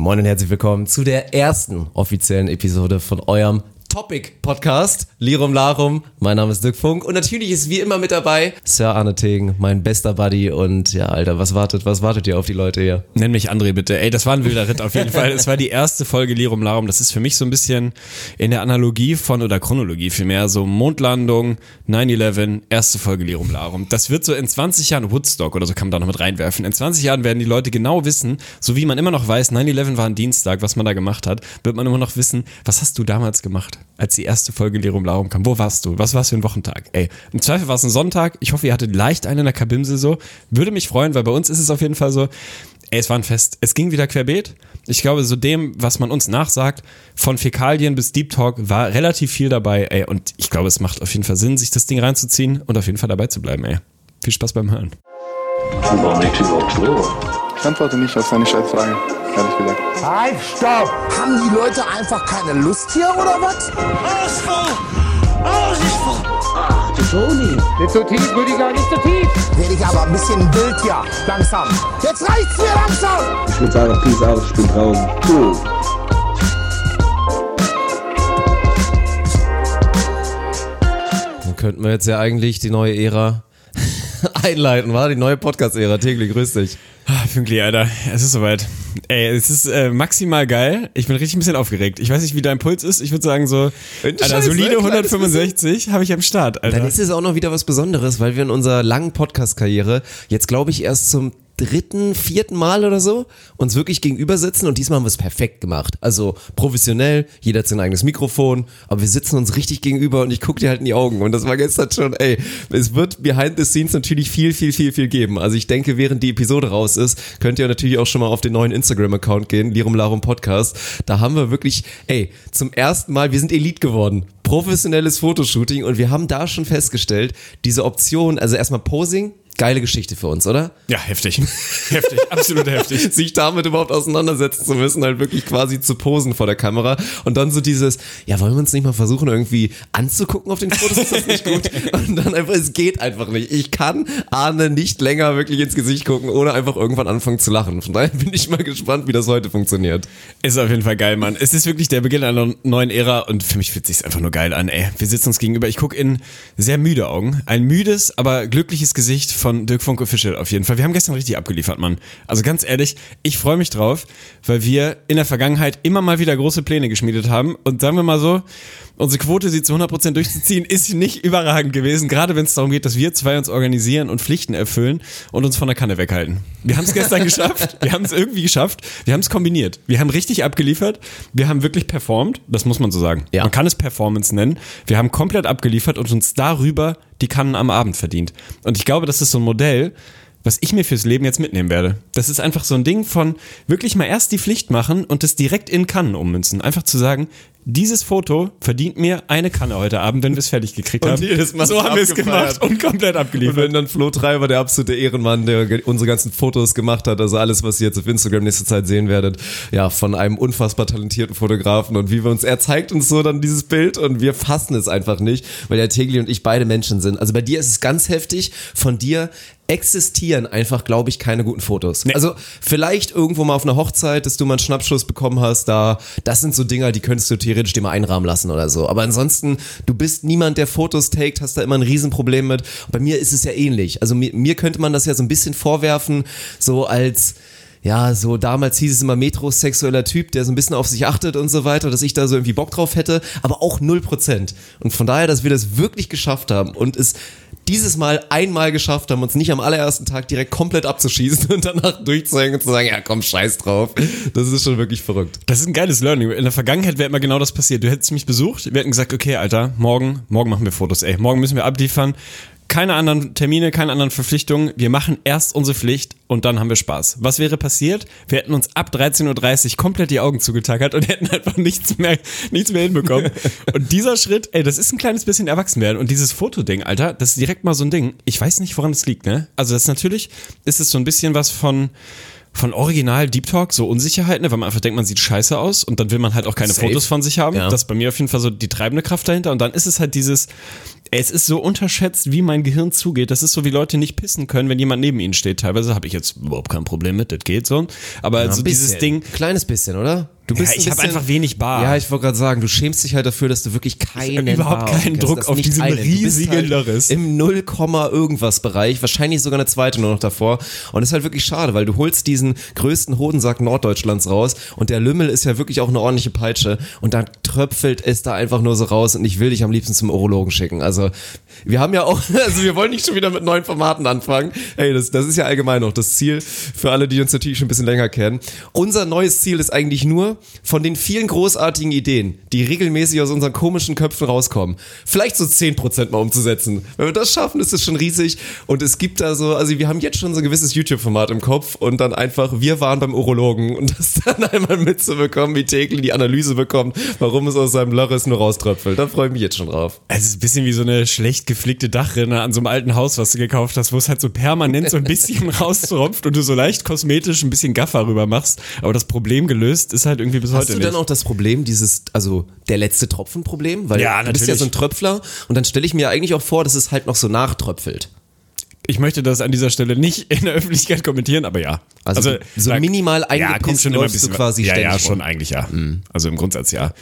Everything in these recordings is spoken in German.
Moin und herzlich willkommen zu der ersten offiziellen Episode von eurem Topic Podcast. Lirum Larum. Mein Name ist Dirk Funk und natürlich ist wie immer mit dabei Sir Arne Tegen, mein bester Buddy. Und ja, Alter, was wartet, was wartet ihr auf die Leute hier? Nenn mich André bitte. Ey, das war ein wilder Ritt auf jeden Fall. Es war die erste Folge Lirum Larum. Das ist für mich so ein bisschen in der Analogie von oder Chronologie vielmehr so Mondlandung, 9-11, erste Folge Lirum Larum. Das wird so in 20 Jahren Woodstock oder so kann man da noch mit reinwerfen. In 20 Jahren werden die Leute genau wissen, so wie man immer noch weiß, 9-11 war ein Dienstag, was man da gemacht hat, wird man immer noch wissen, was hast du damals gemacht? Als die erste Folge Lirum Larum kam. Wo warst du? Was war es für ein Wochentag? Ey, im Zweifel war es ein Sonntag. Ich hoffe, ihr hattet leicht einen in der Kabimse so. Würde mich freuen, weil bei uns ist es auf jeden Fall so. Ey, es war ein Fest. Es ging wieder querbeet. Ich glaube, so dem, was man uns nachsagt, von Fäkalien bis Deep Talk, war relativ viel dabei. Ey, und ich glaube, es macht auf jeden Fall Sinn, sich das Ding reinzuziehen und auf jeden Fall dabei zu bleiben. Ey, viel Spaß beim Hören. Ich antworte nicht auf seine Scheißfragen, ehrlich gesagt. Halt, stopp! Haben die Leute einfach keine Lust hier oder was? Ausfall! Ausfall! Ach, du Toni. Nicht so tief, Rüdiger, nicht so tief. Werde ich aber ein bisschen wild ja. Langsam. Jetzt reicht's mir langsam! Ich würde sagen, Peace out, ich bin draußen. Cool. Dann könnten wir jetzt ja eigentlich die neue Ära einleiten, war die neue Podcast-Ära. Tegli, grüß dich. Ah, Fünkli, Alter, es ist soweit. Ey, es ist äh, maximal geil. Ich bin richtig ein bisschen aufgeregt. Ich weiß nicht, wie dein Puls ist. Ich würde sagen so, Alter, Scheiße, solide ein kleines 165 habe ich am Start, Alter. Dann ist es auch noch wieder was Besonderes, weil wir in unserer langen Podcast-Karriere jetzt, glaube ich, erst zum dritten, vierten Mal oder so uns wirklich gegenüber sitzen und diesmal haben wir es perfekt gemacht. Also professionell, jeder hat sein eigenes Mikrofon, aber wir sitzen uns richtig gegenüber und ich gucke dir halt in die Augen und das war gestern schon, ey, es wird behind the scenes natürlich viel, viel, viel, viel geben. Also ich denke, während die Episode raus ist, könnt ihr natürlich auch schon mal auf den neuen Instagram-Account gehen, Lirum Larum Podcast. Da haben wir wirklich, ey, zum ersten Mal, wir sind Elite geworden. Professionelles Fotoshooting und wir haben da schon festgestellt, diese Option, also erstmal Posing, geile Geschichte für uns, oder? ja, heftig. heftig, absolut heftig. sich damit überhaupt auseinandersetzen zu müssen, halt wirklich quasi zu posen vor der Kamera und dann so dieses, ja, wollen wir uns nicht mal versuchen, irgendwie anzugucken auf den Fotos, ist das nicht gut? Und dann einfach, es geht einfach nicht. Ich kann Arne nicht länger wirklich ins Gesicht gucken, ohne einfach irgendwann anfangen zu lachen. Von daher bin ich mal gespannt, wie das heute funktioniert. Ist auf jeden Fall geil, Mann. Es ist wirklich der Beginn einer neuen Ära und für mich fühlt sich's einfach nur geil an, ey. Wir sitzen uns gegenüber. Ich gucke in sehr müde Augen. Ein müdes, aber glückliches Gesicht von Dirk Funk Official auf jeden Fall. Wir haben gestern richtig abgeliefert, Mann. Also ganz ehrlich, ich freue mich drauf, weil wir in der Vergangenheit immer mal wieder große Pläne geschmiedet haben und sagen wir mal so, unsere Quote, sie zu 100% durchzuziehen, ist nicht überragend gewesen, gerade wenn es darum geht, dass wir zwei uns organisieren und Pflichten erfüllen und uns von der Kanne weghalten. Wir haben es gestern geschafft, wir haben es irgendwie geschafft, wir haben es kombiniert. Wir haben richtig abgeliefert, wir haben wirklich performt, das muss man so sagen. Ja. Man kann es Performance nennen. Wir haben komplett abgeliefert und uns darüber die Kannen am Abend verdient. Und ich glaube, das ist so ein Modell, was ich mir fürs Leben jetzt mitnehmen werde. Das ist einfach so ein Ding von wirklich mal erst die Pflicht machen und das direkt in Kannen ummünzen. Einfach zu sagen, dieses Foto verdient mir eine Kanne heute Abend, wenn wir es fertig gekriegt Und haben. jedes Mal so haben wir es gemacht und komplett Und abgeliefert. wenn dann Flo Treiber, der absolute Ehrenmann, der unsere ganzen Fotos gemacht hat, also alles, was ihr jetzt auf Instagram nächste Zeit sehen werdet, ja, von einem unfassbar talentierten Fotografen und wie wir uns, er zeigt uns so dann dieses Bild und wir fassen es einfach nicht, weil der Tegli und ich beide Menschen sind. Also bei dir ist es ganz heftig, von dir existieren einfach, glaube ich, keine guten Fotos. Also vielleicht irgendwo mal auf einer Hochzeit, dass du mal einen Schnappschuss bekommen hast, da, das sind so Dinger, die könntest du theoretisch dir mal einrahmen lassen oder so. Aber ansonsten, du bist niemand, der Fotos taked, hast da immer ein Riesenproblem mit. Bei mir ist es ja ähnlich. Also mir, mir könnte man das ja so ein bisschen vorwerfen, so als ja, so damals hieß es immer metrosexueller Typ, der so ein bisschen auf sich achtet und so weiter, dass ich da so irgendwie Bock drauf hätte, aber auch 0%. Und von daher, dass wir das wirklich geschafft haben und es dieses Mal einmal geschafft haben, uns nicht am allerersten Tag direkt komplett abzuschießen und danach durchzuhängen und zu sagen, ja komm, scheiß drauf. Das ist schon wirklich verrückt. Das ist ein geiles Learning. In der Vergangenheit wäre immer genau das passiert. Du hättest mich besucht, wir hätten gesagt, okay, Alter, morgen, morgen machen wir Fotos, ey. Morgen müssen wir abliefern. Keine anderen Termine, keine anderen Verpflichtungen. Wir machen erst unsere Pflicht und dann haben wir Spaß. Was wäre passiert? Wir hätten uns ab 13.30 Uhr komplett die Augen zugetackert und hätten einfach nichts mehr, nichts mehr hinbekommen. Und dieser Schritt, ey, das ist ein kleines bisschen erwachsen werden. Und dieses Fotoding, Alter, das ist direkt mal so ein Ding. Ich weiß nicht, woran es liegt, ne? Also das ist natürlich, ist es so ein bisschen was von, von Original Deep Talk, so Unsicherheit, ne, weil man einfach denkt, man sieht scheiße aus und dann will man halt auch keine Safe. Fotos von sich haben. Ja. Das ist bei mir auf jeden Fall so die treibende Kraft dahinter. Und dann ist es halt dieses, es ist so unterschätzt, wie mein Gehirn zugeht. Das ist so, wie Leute nicht pissen können, wenn jemand neben ihnen steht. Teilweise habe ich jetzt überhaupt kein Problem mit, das geht so. Aber Ja, so ein dieses. Ding, Kleines bisschen, oder? Du ja, ein ich habe bisschen- einfach wenig Bar. Ja, ich wollte gerade sagen, du schämst dich halt dafür, dass du wirklich keinen überhaupt Bar keinen Druck auf diesem einen. Bist riesigen halt Lörres. Im 0, irgendwas Bereich, wahrscheinlich sogar eine zweite nur noch davor. Und das ist halt wirklich schade, weil du holst diesen größten Hodensack Norddeutschlands raus und der Lümmel ist ja wirklich auch eine ordentliche Peitsche und dann tröpfelt es da einfach nur so raus und ich will dich am liebsten zum Urologen schicken. Also wir haben ja auch, also wir wollen nicht schon wieder mit neuen Formaten anfangen. Hey, das, das ist ja allgemein noch das Ziel für alle, die uns natürlich schon ein bisschen länger kennen. Unser neues Ziel ist eigentlich nur, von den vielen großartigen Ideen, die regelmäßig aus unseren komischen Köpfen rauskommen, vielleicht so 10% mal umzusetzen. Wenn wir das schaffen, ist das schon riesig. Und es gibt da so, also wir haben jetzt schon so ein gewisses YouTube-Format im Kopf und dann einfach, wir waren beim Urologen und das dann einmal mitzubekommen, wie Tegel die Analyse bekommt, warum es aus seinem Lörres nur rauströpfelt. Da freue ich mich jetzt schon drauf. Es ist ein bisschen wie so eine schlecht gepflegte Dachrinne an so einem alten Haus, was du gekauft hast, wo es halt so permanent so ein bisschen raustropft und du so leicht kosmetisch ein bisschen Gaffer rüber machst. Aber das Problem gelöst ist halt irgendwie bis Hast heute du nicht. dann auch das Problem, dieses, also der letzte Tropfen-Problem? Weil Ja, du bist ja natürlich. so ein Tröpfler und dann stelle ich mir eigentlich auch vor, dass es halt noch so nachtröpfelt. Ich möchte das an dieser Stelle nicht in der Öffentlichkeit kommentieren, aber ja. Also so minimal ja, eingepisst ein läufst du quasi Ja, ja, ständig schon rum. eigentlich ja. Also im Grundsatz ja.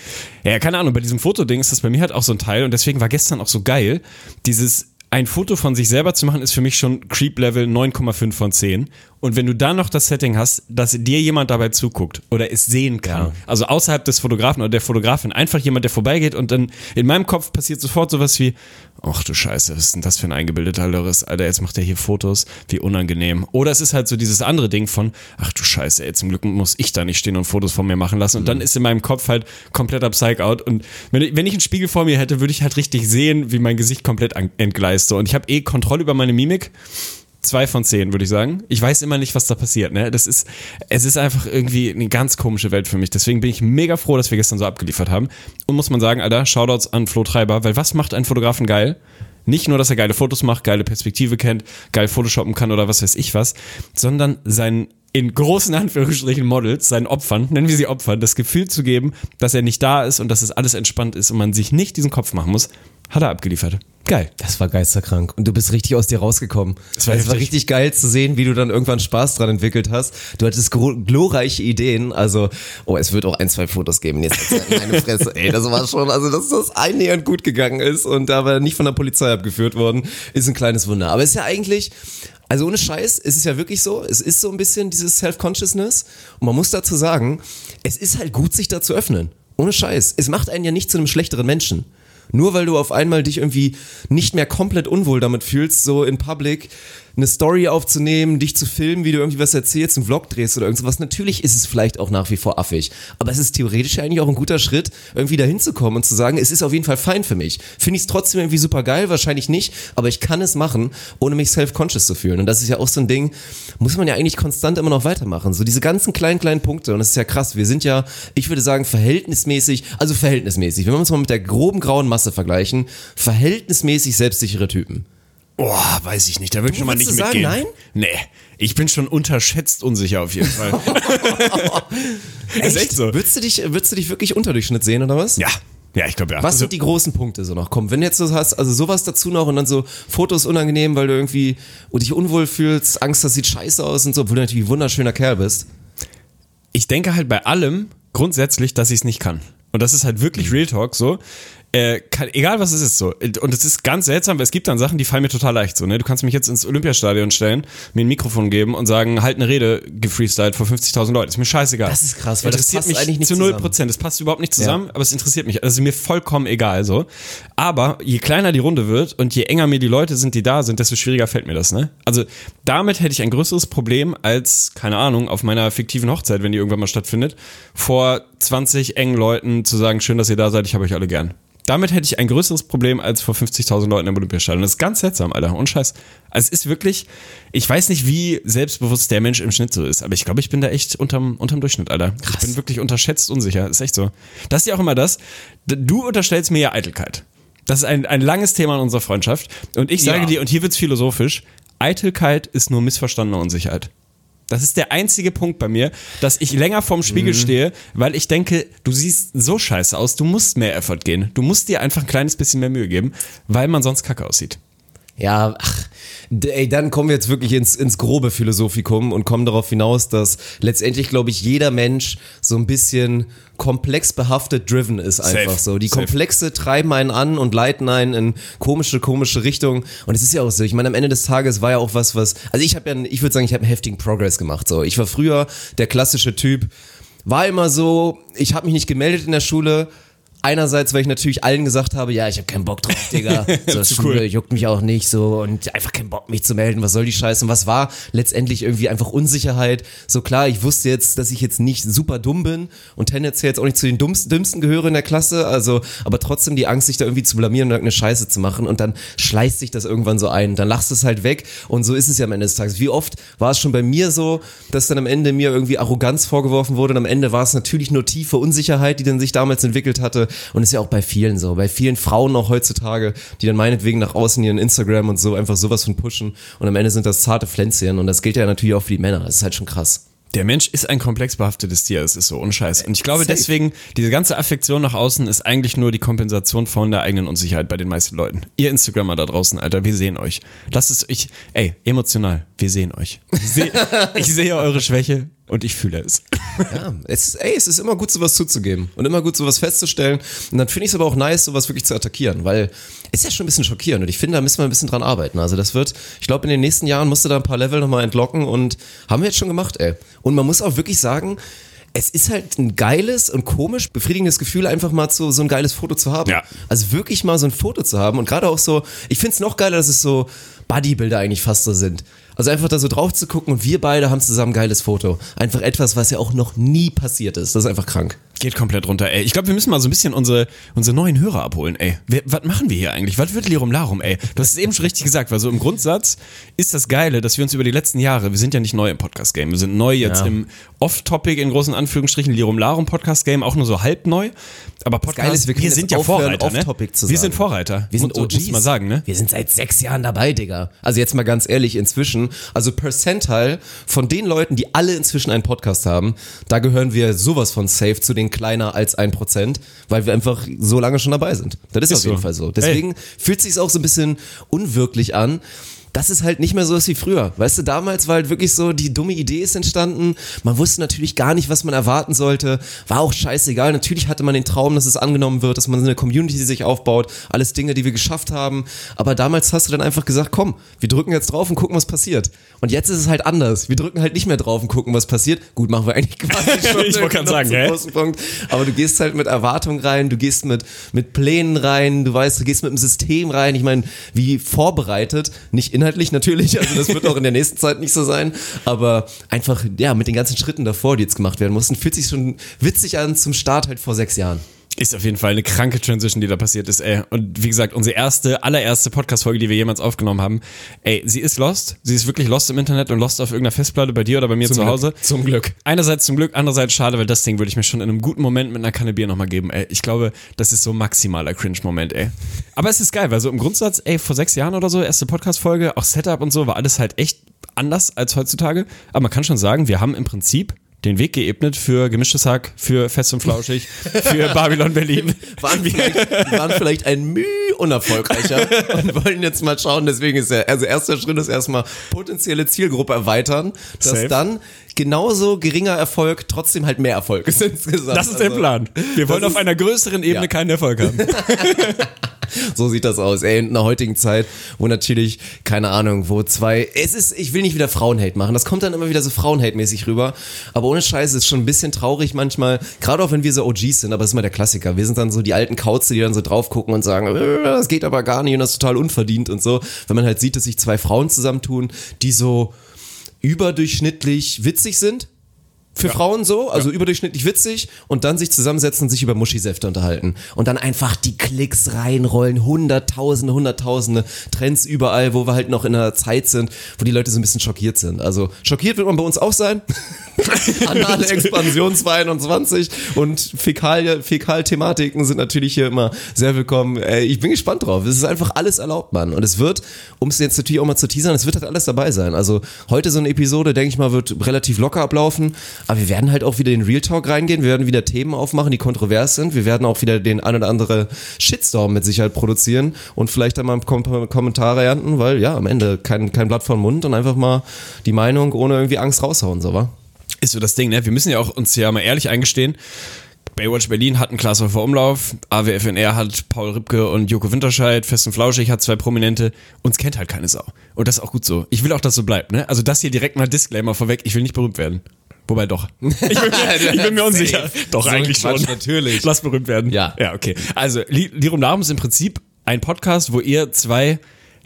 Ja, keine Ahnung, bei diesem Fotoding ist das bei mir halt auch so ein Teil und deswegen war gestern auch so geil, dieses ein Foto von sich selber zu machen, ist für mich schon Creep-Level 9,5 von 10. Und wenn du dann noch das Setting hast, dass dir jemand dabei zuguckt oder es sehen kann, also außerhalb des Fotografen oder der Fotografin, einfach jemand, der vorbeigeht und dann in meinem Kopf passiert sofort sowas wie, ach du Scheiße, was ist denn das für ein eingebildeter Lörres, Alter, jetzt macht er hier Fotos, wie unangenehm. Oder es ist halt so dieses andere Ding von, ach du Scheiße, ey, zum Glück muss ich da nicht stehen und Fotos von mir machen lassen. Und dann ist in meinem Kopf halt kompletter Psych-out. Und wenn ich, wenn ich einen Spiegel vor mir hätte, würde ich halt richtig sehen, wie mein Gesicht komplett an- entgleist. So. Und ich habe eh Kontrolle über meine Mimik. Zwei von zehn, würde ich sagen. Ich weiß immer nicht, was da passiert. Ne? Das ist, es ist einfach irgendwie eine ganz komische Welt für mich. Deswegen bin ich mega froh, dass wir gestern so abgeliefert haben. Und muss man sagen, Alter, Shoutouts an Flo Treiber, weil was macht einen Fotografen geil? Nicht nur, dass er geile Fotos macht, geile Perspektive kennt, geil Photoshoppen kann oder was weiß ich was, sondern sein in großen Anführungsstrichen Models, seinen Opfern, nennen wir sie Opfern, das Gefühl zu geben, dass er nicht da ist und dass es alles entspannt ist und man sich nicht diesen Kopf machen muss, hat er abgeliefert. Geil. Das war geisterkrank. Und du bist richtig aus dir rausgekommen. Das war es war heftig. richtig geil zu sehen, wie du dann irgendwann Spaß dran entwickelt hast. Du hattest glorreiche Ideen. Also, oh, es wird auch ein, zwei Fotos geben. Jetzt meine Fresse. Ey, das war schon, also, dass das annähernd gut gegangen ist und aber nicht von der Polizei abgeführt worden, ist ein kleines Wunder. Aber es ist ja eigentlich, also ohne Scheiß, es ist ja wirklich so, es ist so ein bisschen dieses Self-Consciousness. Und man muss dazu sagen, es ist halt gut, sich da zu öffnen. Ohne Scheiß. Es macht einen ja nicht zu einem schlechteren Menschen. Nur weil du auf einmal dich irgendwie nicht mehr komplett unwohl damit fühlst, so in Public eine Story aufzunehmen, dich zu filmen, wie du irgendwie was erzählst, einen Vlog drehst oder irgendwas. Natürlich ist es vielleicht auch nach wie vor affig. Aber es ist theoretisch eigentlich auch ein guter Schritt, irgendwie dahin zu kommen und zu sagen, es ist auf jeden Fall fein für mich. Finde ich es trotzdem irgendwie super geil? Wahrscheinlich nicht. Aber ich kann es machen, ohne mich self-conscious zu fühlen. Und das ist ja auch so ein Ding, muss man ja eigentlich konstant immer noch weitermachen. So diese ganzen kleinen, kleinen Punkte. Und das ist ja krass. Wir sind ja, ich würde sagen, verhältnismäßig, also verhältnismäßig, wenn wir uns mal mit der groben grauen Masse vergleichen, verhältnismäßig selbstsichere Typen. Boah, weiß ich nicht. Da würde ich schon mal nicht du sagen, mitgehen. Nee. Ich bin schon unterschätzt unsicher auf jeden Fall. ist echt so. Würdest du dich, würdest du dich wirklich Unterdurchschnitt sehen oder was? Ja. Ja, ich glaube ja. Was Also, sind die großen Punkte so noch? Komm, wenn du jetzt so hast, also sowas dazu noch und dann so Fotos unangenehm, weil du irgendwie dich unwohl fühlst, Angst, das sieht scheiße aus und so, obwohl du natürlich ein wunderschöner Kerl bist. ich denke halt bei allem grundsätzlich, dass ich es nicht kann. Und das ist halt Mhm. wirklich Real Talk so. Äh, kann, egal was es ist so. Und es ist ganz seltsam, weil es gibt dann Sachen, die fallen mir total leicht so. Ne? Du kannst mich jetzt ins Olympiastadion stellen, mir ein Mikrofon geben und sagen, halt eine Rede gefreestylt vor 50.000 Leuten. Ist mir scheißegal. Das ist krass, weil das interessiert passt mich eigentlich nicht zu 0 zusammen. Prozent. Das passt überhaupt nicht zusammen, aber es interessiert mich. Also ist mir vollkommen egal so. Aber je kleiner die Runde wird und je enger mir die Leute sind, die da sind, desto schwieriger fällt mir das. Ne? Also damit hätte ich ein größeres Problem als, keine Ahnung, auf meiner fiktiven Hochzeit, wenn die irgendwann mal stattfindet, vor 20 engen Leuten zu sagen, schön, dass ihr da seid, ich habe euch alle gern. Damit hätte ich ein größeres Problem als vor 50.000 Leuten im Olympiastadion. Das ist ganz seltsam, Alter. Und Scheiß. Also es ist wirklich, ich weiß nicht, wie selbstbewusst der Mensch im Schnitt so ist, aber ich glaube, ich bin da echt unterm, unterm Durchschnitt, Alter. Ich bin wirklich unterschätzt unsicher. Ist echt so. Das ist ja auch immer das. Du unterstellst mir ja Eitelkeit. Das ist ein, ein langes Thema in unserer Freundschaft. Und ich sage Ja. dir, und hier wird's philosophisch, Eitelkeit ist nur missverstandene Unsicherheit. Das ist der einzige Punkt bei mir, dass ich länger vorm Spiegel Mhm. stehe, weil ich denke, du siehst so scheiße aus, du musst mehr Effort gehen. Du musst dir einfach ein kleines bisschen mehr Mühe geben, weil man sonst kacke aussieht. Ja, ach, ey, dann kommen wir jetzt wirklich ins, ins grobe Philosophikum und kommen darauf hinaus, dass letztendlich, glaube ich, jeder Mensch so ein bisschen komplex behaftet driven ist einfach Safe. so. Die Safe. Komplexe treiben einen an und leiten einen in komische, komische Richtungen. Und es ist ja auch so, ich meine, am Ende des Tages war ja auch was, was, also ich habe ja, ich würde sagen, ich habe einen heftigen Progress gemacht. So, ich war früher der klassische Typ, war immer so, ich habe mich nicht gemeldet in der Schule. Einerseits, weil ich natürlich allen gesagt habe, ja, ich habe keinen Bock drauf, Digga. So, Schule cool. juckt mich auch nicht so und einfach keinen Bock, mich zu melden. Was soll die Scheiße? Und was war letztendlich irgendwie einfach Unsicherheit? So klar, ich wusste jetzt, dass ich jetzt nicht super dumm bin und tendenziell jetzt auch nicht zu den dummsten, dümmsten gehöre in der Klasse. Also, aber trotzdem die Angst, sich da irgendwie zu blamieren und irgendeine Scheiße zu machen. Und dann schleißt sich das irgendwann so ein. Dann lachst du es halt weg. Und so ist es ja am Ende des Tages. Wie oft war es schon bei mir so, dass dann am Ende mir irgendwie Arroganz vorgeworfen wurde und am Ende war es natürlich nur tiefe Unsicherheit, die dann sich damals entwickelt hatte. Und ist ja auch bei vielen so. Bei vielen Frauen auch heutzutage, die dann meinetwegen nach außen ihren Instagram und so einfach sowas von pushen. Und am Ende sind das zarte Pflänzchen. Und das gilt ja natürlich auch für die Männer. Das ist halt schon krass. Der Mensch ist ein komplex behaftetes Tier, es ist so unscheiß. Und ich glaube Safe. deswegen, diese ganze Affektion nach außen ist eigentlich nur die Kompensation von der eigenen Unsicherheit bei den meisten Leuten. Ihr Instagrammer da draußen, Alter, wir sehen euch. Lasst es euch, ey, emotional, wir sehen euch. Ich sehe, ich sehe eure Schwäche und ich fühle es. Ja, es, ey, es ist immer gut, sowas zuzugeben und immer gut, sowas festzustellen. Und dann finde ich es aber auch nice, sowas wirklich zu attackieren, weil es ist ja schon ein bisschen schockierend und ich finde, da müssen wir ein bisschen dran arbeiten. Also das wird, ich glaube, in den nächsten Jahren musst du da ein paar Level nochmal entlocken und haben wir jetzt schon gemacht, ey. Und man muss auch wirklich sagen, es ist halt ein geiles und komisch befriedigendes Gefühl, einfach mal so, so ein geiles Foto zu haben. Ja. Also wirklich mal so ein Foto zu haben und gerade auch so, ich finde es noch geiler, dass es so Bodybuilder eigentlich fast so sind. Also einfach da so drauf zu gucken und wir beide haben zusammen ein geiles Foto. Einfach etwas, was ja auch noch nie passiert ist. Das ist einfach krank. Geht komplett runter, ey. Ich glaube, wir müssen mal so ein bisschen unsere, unsere neuen Hörer abholen, ey. Was machen wir hier eigentlich? Was wird Lirum Larum, ey? Du hast es eben schon richtig gesagt, weil so im Grundsatz ist das Geile, dass wir uns über die letzten Jahre, wir sind ja nicht neu im Podcast-Game, wir sind neu jetzt Ja. im Off-Topic, in großen Anführungsstrichen, Lirum Larum Podcast-Game, auch nur so halb neu. Aber Podcast, ist, wir können jetzt sind ja Vorreiter, ne? Wir sind Vorreiter. Wir sind OGs. Muss man sagen, ne? Wir sind seit sechs Jahren dabei, Digga. Also jetzt mal ganz ehrlich, inzwischen, also Percentile von den Leuten, die alle inzwischen einen Podcast haben, da gehören wir sowas von safe zu den kleiner als ein Prozent, weil wir einfach so lange schon dabei sind. Das ist, Ist auf jeden so. Fall so. Deswegen fühlt sich auch so ein bisschen unwirklich an. Dass es halt nicht mehr so ist wie früher. Weißt du, damals war halt wirklich so, die dumme Idee ist entstanden. Man wusste natürlich gar nicht, was man erwarten sollte. War auch scheißegal. Natürlich hatte man den Traum, dass es angenommen wird, dass man eine Community sich aufbaut. Alles Dinge, die wir geschafft haben. Aber damals hast du dann einfach gesagt, komm, wir drücken jetzt drauf und gucken, was passiert. Und jetzt ist es halt anders. Wir drücken halt nicht mehr drauf und gucken, was passiert. Gut, machen wir eigentlich quasi schon. Ich wollte gerade sagen, großen Punkt. Aber du gehst halt mit Erwartung rein, du gehst mit, mit Plänen rein, du weißt, du gehst mit dem System rein. Ich meine, wie vorbereitet, nicht inhaltlich natürlich, also das wird auch in der nächsten Zeit nicht so sein, aber einfach, ja, mit den ganzen Schritten davor, die jetzt gemacht werden mussten, fühlt sich schon witzig an zum Start halt vor sechs Jahren. Ist auf jeden Fall eine kranke Transition, die da passiert ist, ey. Und wie gesagt, unsere erste, allererste Podcast-Folge, die wir jemals aufgenommen haben, ey, sie ist lost. Sie ist wirklich lost im Internet und lost auf irgendeiner Festplatte bei dir oder bei mir zu Hause. Zum Glück. Einerseits zum Glück, andererseits schade, weil das Ding würde ich mir schon in einem guten Moment mit einer Kanne Bier nochmal geben, ey. Ich glaube, das ist so maximaler Cringe-Moment, ey. Aber es ist geil, weil so im Grundsatz, ey, vor sechs Jahren oder so, erste Podcast-Folge, auch Setup und so, war alles halt echt anders als heutzutage. Aber man kann schon sagen, wir haben im Prinzip den Weg geebnet für gemischtes Hack, für Fest und Flauschig, für Babylon Berlin. Waren vielleicht, die waren vielleicht ein Mühe unerfolgreicher und wollen jetzt mal schauen. Deswegen ist der, also erster Schritt ist erstmal potenzielle Zielgruppe erweitern, dass Safe. dann genauso geringer Erfolg trotzdem halt mehr Erfolg ist insgesamt. Das ist der Also, Plan. Wir wollen auf einer größeren Ebene Ja. keinen Erfolg haben. So sieht das aus. Ey, in einer heutigen Zeit, wo natürlich, keine Ahnung, wo zwei, es ist, ich will nicht wieder Frauenhate machen. Das kommt dann immer wieder so Frauenhate-mäßig rüber. Aber ohne Scheiße ist schon ein bisschen traurig manchmal, gerade auch wenn wir so OGs sind, aber das ist immer der Klassiker. Wir sind dann so die alten Kauze, die dann so drauf gucken und sagen, äh, das geht aber gar nicht und das ist total unverdient und so. Wenn man halt sieht, dass sich zwei Frauen zusammentun, die so überdurchschnittlich witzig sind, für Frauen so, also überdurchschnittlich witzig und dann sich zusammensetzen und sich über Muschisäfte unterhalten und dann einfach die Klicks reinrollen, hunderttausende, hunderttausende Trends überall, wo wir halt noch in einer Zeit sind, wo die Leute so ein bisschen schockiert sind. Also schockiert wird man bei uns auch sein. Anale Expansion 22 und Fäkal, Fäkal-Thematiken sind natürlich hier immer sehr willkommen. Äh, ich bin gespannt drauf. Es ist einfach alles erlaubt, Mann. Und es wird, um es jetzt natürlich auch mal zu teasern, es wird halt alles dabei sein. Also heute so eine Episode, denke ich mal, wird relativ locker ablaufen. Aber wir werden halt auch wieder in Real Talk reingehen. Wir werden wieder Themen aufmachen, die kontrovers sind. Wir werden auch wieder den ein oder andere Shitstorm mit Sicherheit produzieren und vielleicht einmal Kom Kommentare ernten, weil ja, am Ende kein, kein Blatt vom Mund und einfach mal die Meinung ohne irgendwie Angst raushauen, so, wa? Ist so das Ding, ne? Wir müssen ja auch uns ja mal ehrlich eingestehen. Baywatch Berlin hat einen Klaashofer Umlauf, AWFNR hat Paul Ripke und Joko Winterscheid, Fest und Flauschig hat zwei Prominente, uns kennt halt keine Sau. Und das ist auch gut so. Ich will auch, dass so bleibt, ne? Also das hier direkt mal Disclaimer vorweg, ich will nicht berühmt werden. Wobei doch. Ich bin mir, ich bin mir unsicher. Doch, So eigentlich Quatsch, schon. natürlich. Lass berühmt werden. Ja. Ja, okay. Also, Li- Lirum Larum ist im Prinzip ein Podcast, wo ihr zwei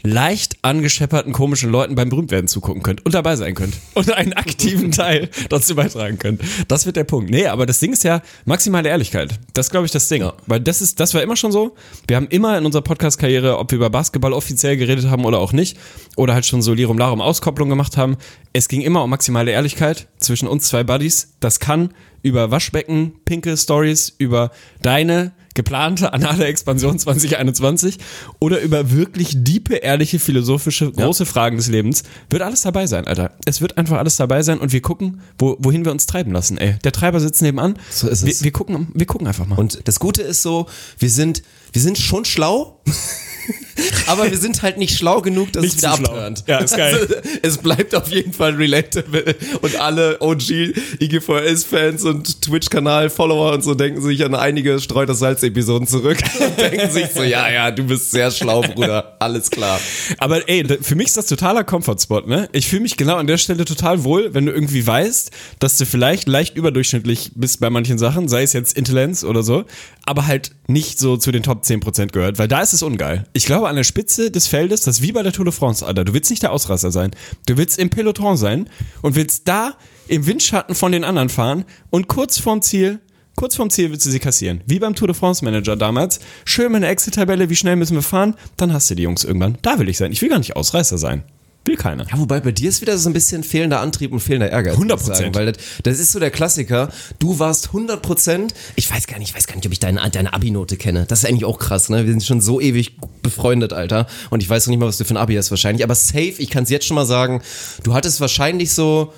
leicht angeschepperten komischen Leuten beim Berühmtwerden zugucken könnt und dabei sein könnt und einen aktiven Teil dazu beitragen könnt. Das wird der Punkt. Nee, aber das Ding ist ja maximale Ehrlichkeit. Das glaube ich das Ding. Weil das ist, das war immer schon so. Wir haben immer in unserer Podcast-Karriere, ob wir über Basketball offiziell geredet haben oder auch nicht, oder halt schon so Lirum Larum Auskopplung gemacht haben. Es ging immer um maximale Ehrlichkeit zwischen uns zwei Buddies. Das kann über Waschbecken, pinke Stories, über deine geplante anale Expansion 2021 oder über wirklich diepe, ehrliche, philosophische, große Fragen des Lebens. Wird alles dabei sein, Alter. Es wird einfach alles dabei sein und wir gucken, wo, wohin wir uns treiben lassen, ey. Der Treiber sitzt nebenan. So ist wir, es. Wir gucken, wir gucken einfach mal. Und das Gute ist so, wir sind, wir sind schon schlau, aber wir sind halt nicht schlau genug, dass Nicht es wieder abturnt. Ja, ist geil. Also, es bleibt auf jeden Fall relatable und alle OG IGVS-Fans und Twitch-Kanal-Follower und so denken sich an einige Streut das Salz-Episoden zurück und denken sich so, ja, ja, du bist sehr schlau, Bruder, alles klar. Aber ey, für mich ist das totaler Comfortspot, ne? Ich fühle mich genau an der Stelle total wohl, wenn du irgendwie weißt, dass du vielleicht leicht überdurchschnittlich bist bei manchen Sachen, sei es jetzt Intelligenz oder so, aber halt nicht so zu den Top 10% gehört, weil da ist es ungeil. Ich glaube, an der Spitze des Feldes, das ist wie bei der Tour de France, Alter. Du willst nicht der Ausraster sein. Du willst im Peloton sein und willst da im Windschatten von den anderen fahren und kurz vorm Ziel Kurz vorm Ziel willst du sie kassieren. Wie beim Tour de France Manager damals. Schön mit einer Exit-Tabelle, wie schnell müssen wir fahren? Dann hast du die Jungs irgendwann. Da will ich sein. Ich will gar nicht Ausreißer sein. Will keiner. Ja, wobei bei dir ist wieder so ein bisschen fehlender Antrieb und fehlender Ehrgeiz. muss ich 100%. sagen, Weil das, das ist so der Klassiker. Du warst 100%, ich weiß gar nicht, ich weiß gar nicht, ob ich deine, deine Abi-Note kenne. Das ist eigentlich auch krass, ne? Wir sind schon so ewig befreundet, Alter. Und ich weiß noch nicht mal, was du für ein Abi hast wahrscheinlich. Aber safe, ich kann es jetzt schon mal sagen, du hattest wahrscheinlich so,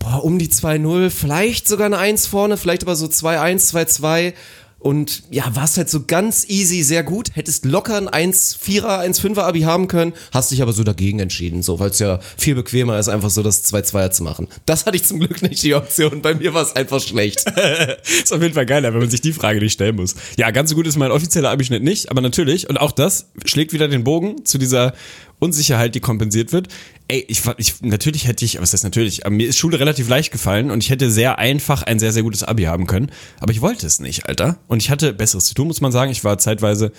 boah, um die 2-0, vielleicht sogar eine 1 vorne, vielleicht aber so 2-1, 2-2. Und ja, warst halt so ganz easy, sehr gut. Hättest locker ein 1-4er, 1-5er Abi haben können, hast dich aber so dagegen entschieden, so, weil es ja viel bequemer ist, einfach so das 2-2er zu machen. Das hatte ich zum Glück nicht die Option. Bei mir war es einfach schlecht. ist auf jeden Fall geiler, wenn man sich die Frage nicht stellen muss. Ja, ganz so gut ist mein offizieller Abischnitt nicht, aber natürlich, und auch das schlägt wieder den Bogen zu dieser Unsicherheit, die kompensiert wird. Ey, ich, ich natürlich hätte ich, was heißt natürlich, mir ist Schule relativ leicht gefallen und ich hätte sehr einfach ein sehr, sehr gutes Abi haben können. Aber ich wollte es nicht, Alter. Und ich hatte Besseres zu tun, muss man sagen. Ich war zeitweise,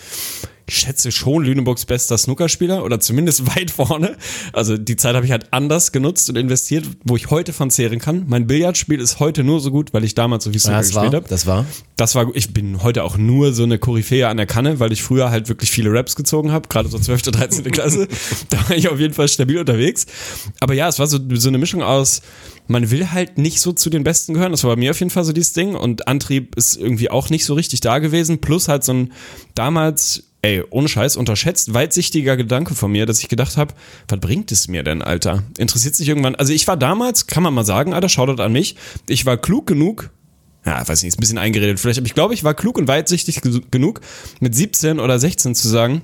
ich schätze schon Lüneburgs bester Snookerspieler oder zumindest weit vorne. Also die Zeit habe ich halt anders genutzt und investiert, wo ich heute von zehren kann. Mein Billardspiel ist heute nur so gut, weil ich damals so viel Snooker das war, gespielt habe. das war. Das war, ich bin heute auch nur so eine Koryphäe an der Kanne, weil ich früher halt wirklich viele Raps gezogen habe, gerade so 12., 13. Klasse. Da war ich auf jeden Fall stabil unterwegs. Aber ja, es war so, so eine Mischung aus, man will halt nicht so zu den Besten gehören. Das war bei mir auf jeden Fall so dieses Ding. Und Antrieb ist irgendwie auch nicht so richtig da gewesen. Plus halt so ein damals, ey, ohne Scheiß, unterschätzt, weitsichtiger Gedanke von mir, dass ich gedacht habe, was bringt es mir denn, Alter? Interessiert sich irgendwann, also ich war damals, kann man mal sagen, Alter, Shoutout an mich, ich war klug genug, ja, weiß nicht, ist ein bisschen eingeredet vielleicht, aber ich glaube, ich war klug und weitsichtig genug, mit 17 oder 16 zu sagen,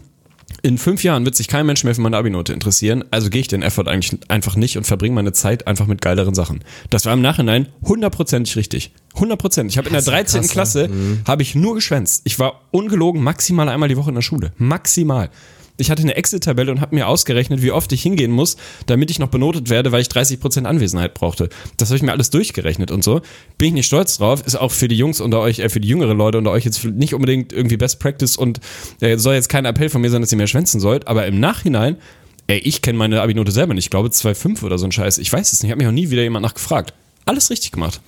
in fünf Jahren wird sich kein Mensch mehr für meine Abi-Note interessieren, also gehe ich den Effort eigentlich einfach nicht und verbringe meine Zeit einfach mit geileren Sachen. Das war im Nachhinein hundertprozentig richtig. 100 Ich habe in der 13. krass, Klasse, habe ich nur geschwänzt. Ich war ungelogen maximal einmal die Woche in der Schule. Maximal. Ich hatte eine Excel-Tabelle und habe mir ausgerechnet, wie oft ich hingehen muss, damit ich noch benotet werde, weil ich 30% Anwesenheit brauchte. Das habe ich mir alles durchgerechnet und so. Bin ich nicht stolz drauf. Ist auch für die Jungs unter euch, äh, für die jüngeren Leute unter euch jetzt nicht unbedingt irgendwie Best Practice und äh, soll jetzt kein Appell von mir sein, dass ihr mehr schwänzen sollt. Aber im Nachhinein, ey, ich kenne meine Abi-Note selber nicht. Ich glaube 2,5 oder so ein Scheiß. Ich weiß es nicht. Ich habe mich auch nie wieder jemand nachgefragt. Alles richtig gemacht.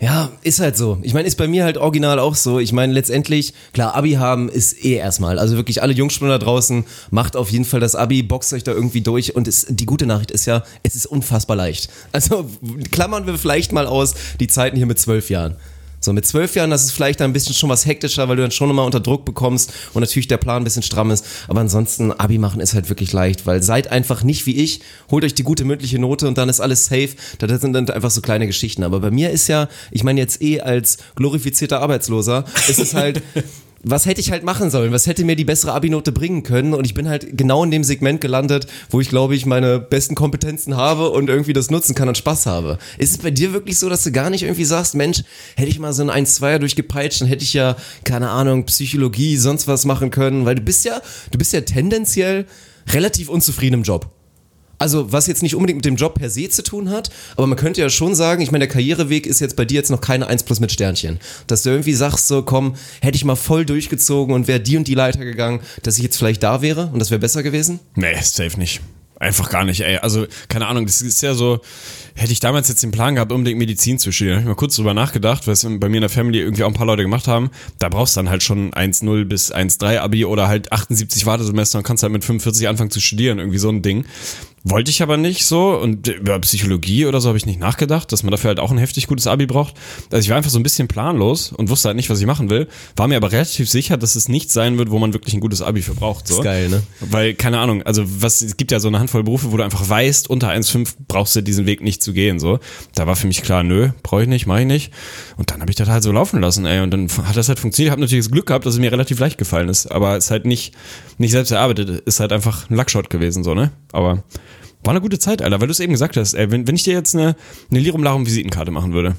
Ja, ist halt so. Ich meine, ist bei mir halt original auch so. Ich meine, letztendlich, klar, Abi haben ist eh erstmal. Also wirklich alle Jungspunde da draußen, macht auf jeden Fall das Abi, boxt euch da irgendwie durch. Und es, die gute Nachricht ist ja, es ist unfassbar leicht. Also klammern wir vielleicht mal aus die Zeiten hier mit zwölf Jahren. So, mit zwölf Jahren, das ist vielleicht ein bisschen schon was hektischer, weil du dann schon nochmal unter Druck bekommst und natürlich der Plan ein bisschen stramm ist. Aber ansonsten, Abi machen ist halt wirklich leicht, weil seid einfach nicht wie ich, holt euch die gute mündliche Note und dann ist alles safe. Das sind dann einfach so kleine Geschichten. Aber bei mir ist ja, ich meine jetzt eh als glorifizierter Arbeitsloser, ist es halt, was hätte ich halt machen sollen? Was hätte mir die bessere Abi-Note bringen können? Und ich bin halt genau in dem Segment gelandet, wo ich glaube ich meine besten Kompetenzen habe und irgendwie das nutzen kann und Spaß habe. Ist es bei dir wirklich so, dass du gar nicht irgendwie sagst, Mensch, hätte ich mal so ein 1-2er durchgepeitscht, dann hätte ich ja, keine Ahnung, Psychologie, sonst was machen können, weil du bist ja, du bist ja tendenziell relativ unzufrieden im Job. Also, was jetzt nicht unbedingt mit dem Job per se zu tun hat, aber man könnte ja schon sagen, ich meine, der Karriereweg ist jetzt bei dir jetzt noch keine 1 plus mit Sternchen. Dass du irgendwie sagst, so, komm, hätte ich mal voll durchgezogen und wäre die und die Leiter gegangen, dass ich jetzt vielleicht da wäre und das wäre besser gewesen? Nee, safe nicht. Einfach gar nicht, ey. Also, keine Ahnung, das ist ja so, hätte ich damals jetzt den Plan gehabt, unbedingt Medizin zu studieren, habe ich mal kurz drüber nachgedacht, es bei mir in der Family irgendwie auch ein paar Leute gemacht haben. Da brauchst du dann halt schon 1,0 bis 1,3 Abi oder halt 78 Wartesemester und kannst halt mit 45 anfangen zu studieren, irgendwie so ein Ding. Wollte ich aber nicht so und über Psychologie oder so habe ich nicht nachgedacht, dass man dafür halt auch ein heftig gutes Abi braucht. Also ich war einfach so ein bisschen planlos und wusste halt nicht, was ich machen will, war mir aber relativ sicher, dass es nicht sein wird, wo man wirklich ein gutes Abi für braucht. So. Ist geil, ne? Weil, keine Ahnung, also was, es gibt ja so eine Handvoll Berufe, wo du einfach weißt, unter 1,5 brauchst du diesen Weg nicht zu gehen. So. Da war für mich klar, nö, brauche ich nicht, mache ich nicht. Und dann habe ich das halt so laufen lassen, ey. Und dann hat das halt funktioniert. Ich habe natürlich das Glück gehabt, dass es mir relativ leicht gefallen ist. Aber es ist halt nicht, nicht selbst erarbeitet, ist halt einfach ein Luckshot gewesen, so, ne? Aber war eine gute Zeit, Alter, weil du es eben gesagt hast. Ey, wenn, wenn ich dir jetzt eine, eine Lirum Larum Visitenkarte machen würde,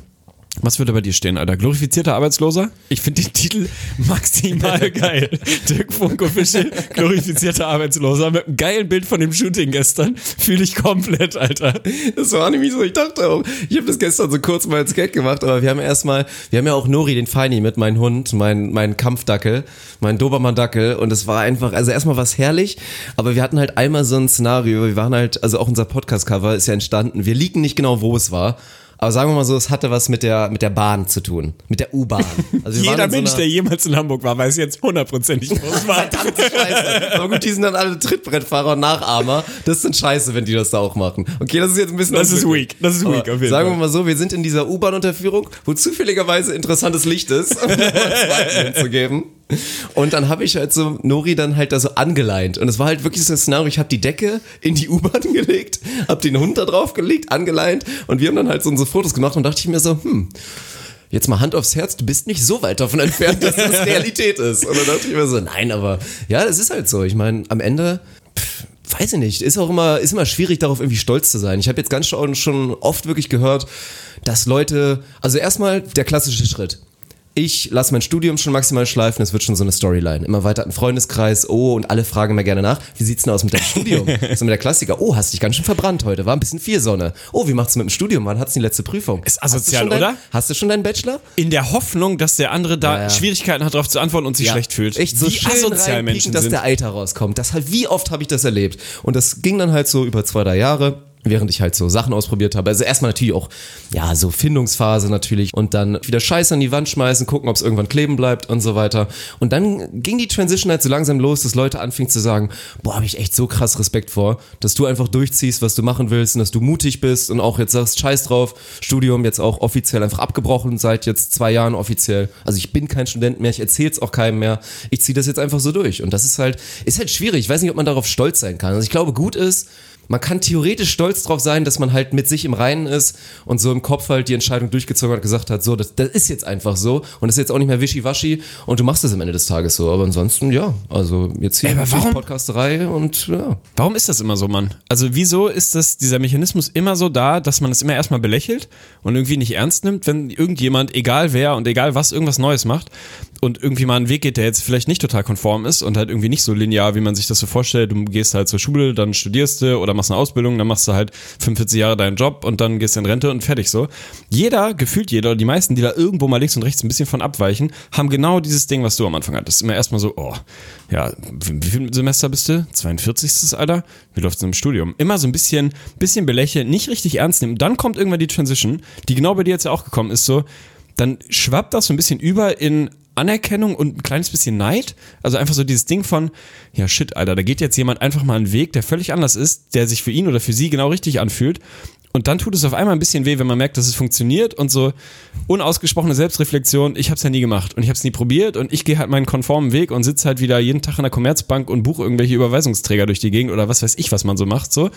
was würde bei dir stehen, Alter? Glorifizierter Arbeitsloser? Ich finde den Titel maximal geil. Dirk Funk Official, glorifizierter Arbeitsloser mit einem geilen Bild von dem Shooting gestern. Fühle ich komplett, Alter. Das war nämlich so, ich dachte auch, ich habe das gestern so kurz mal als Gag gemacht, aber wir haben erstmal, wir haben ja auch Nori, den Feini, mit meinem Hund, mein, mein Kampfdackel, mein Dobermann-Dackel und es war einfach, also erstmal war es herrlich, aber wir hatten halt einmal so ein Szenario, wir waren halt, also auch unser Podcast-Cover ist ja entstanden, wir liegen nicht genau, wo es war, aber sagen wir mal so, es hatte was mit der, mit der Bahn zu tun. Mit der U-Bahn. Also Jeder so Mensch, einer- der jemals in Hamburg war, weiß jetzt hundertprozentig, wo es war. Verdammte Scheiße. Aber gut, die sind dann alle Trittbrettfahrer und Nachahmer. Das sind scheiße, wenn die das da auch machen. Okay, das ist jetzt ein bisschen Das ist weak. Das ist weak, auf jeden Sagen Fall. wir mal so, wir sind in dieser U-Bahn-Unterführung, wo zufälligerweise interessantes Licht ist, um zweiten hinzugeben. Und dann habe ich halt so Nori dann halt da so angeleint. Und es war halt wirklich so ein Szenario, ich habe die Decke in die U-Bahn gelegt, habe den Hund da drauf gelegt, angeleint und wir haben dann halt so unsere Fotos gemacht und dachte ich mir so, hm, jetzt mal Hand aufs Herz, du bist nicht so weit davon entfernt, dass das Realität ist. Und dann dachte ich mir so, nein, aber ja, das ist halt so. Ich meine, am Ende, pff, weiß ich nicht, ist auch immer, ist immer schwierig, darauf irgendwie stolz zu sein. Ich habe jetzt ganz schon, schon oft wirklich gehört, dass Leute, also erstmal der klassische Schritt. Ich lasse mein Studium schon maximal schleifen, es wird schon so eine Storyline. Immer weiter ein Freundeskreis, oh, und alle fragen mir gerne nach, wie sieht's denn aus mit deinem Studium? so mit der Klassiker, oh, hast dich ganz schön verbrannt heute, war ein bisschen viel Sonne. Oh, wie macht's mit dem Studium? Wann hat's die letzte Prüfung? Ist Hast asozial, schon dein, oder? Hast du schon deinen Bachelor? In der Hoffnung, dass der andere da Ja, ja. Schwierigkeiten hat, darauf zu antworten und sich schlecht fühlt. Echt so Wie schön asozial Menschen dass sind. der Alter rauskommt. Das halt, wie oft habe ich das erlebt? Und das ging dann halt so über zwei, drei Jahre. Während ich halt so Sachen ausprobiert habe. Also erstmal natürlich auch, ja, so Findungsphase natürlich. Und dann wieder Scheiße an die Wand schmeißen, gucken, ob es irgendwann kleben bleibt und so weiter. Und dann ging die Transition halt so langsam los, dass Leute anfingen zu sagen, boah, habe ich echt so krass Respekt vor, dass du einfach durchziehst, was du machen willst und dass du mutig bist und auch jetzt sagst, scheiß drauf, Studium jetzt auch offiziell einfach abgebrochen seit jetzt zwei Jahren offiziell. Also ich bin kein Student mehr, ich erzähl's auch keinem mehr. Ich ziehe das jetzt einfach so durch. Und das ist halt, ist halt schwierig. Ich weiß nicht, ob man darauf stolz sein kann. Also ich glaube, gut ist, man kann theoretisch stolz drauf sein, dass man halt mit sich im Reinen ist und so im Kopf halt die Entscheidung durchgezogen hat, gesagt hat, so, das, das ist jetzt einfach so und das ist jetzt auch nicht mehr wischiwaschi und du machst es am Ende des Tages so. Aber ansonsten, ja, also jetzt hier Ey, Podcasterei und ja. Warum ist das immer so, Mann? Also wieso ist das, dieser Mechanismus immer so da, dass man es immer erstmal belächelt und irgendwie nicht ernst nimmt, wenn irgendjemand, egal wer und egal was, irgendwas Neues macht und irgendwie mal einen Weg geht, der jetzt vielleicht nicht total konform ist und halt irgendwie nicht so linear, wie man sich das so vorstellt. Du gehst halt zur Schule, dann studierst du oder dann machst du eine Ausbildung, dann machst du halt 45 Jahre deinen Job und dann gehst du in Rente und fertig so. Jeder, gefühlt jeder, die meisten, die da irgendwo mal links und rechts ein bisschen von abweichen, haben genau dieses Ding, was du am Anfang hattest. Immer erstmal so, oh, ja, wie, wie viel Semester bist du? 42. Alter? Wie läuft's denn im Studium? Immer so ein bisschen, bisschen belächeln, nicht richtig ernst nehmen. Dann kommt irgendwann die Transition, die genau bei dir jetzt ja auch gekommen ist, so, dann schwappt das so ein bisschen über in Anerkennung und ein kleines bisschen Neid. Also einfach so dieses Ding von, ja shit, Alter, da geht jetzt jemand einfach mal einen Weg, der völlig anders ist, der sich für ihn oder für sie genau richtig anfühlt. Und dann tut es auf einmal ein bisschen weh, wenn man merkt, dass es funktioniert und so unausgesprochene Selbstreflexion, ich habe es ja nie gemacht und ich habe es nie probiert und ich gehe halt meinen konformen Weg und sitze halt wieder jeden Tag in der Commerzbank und buche irgendwelche Überweisungsträger durch die Gegend oder was weiß ich, was man so macht so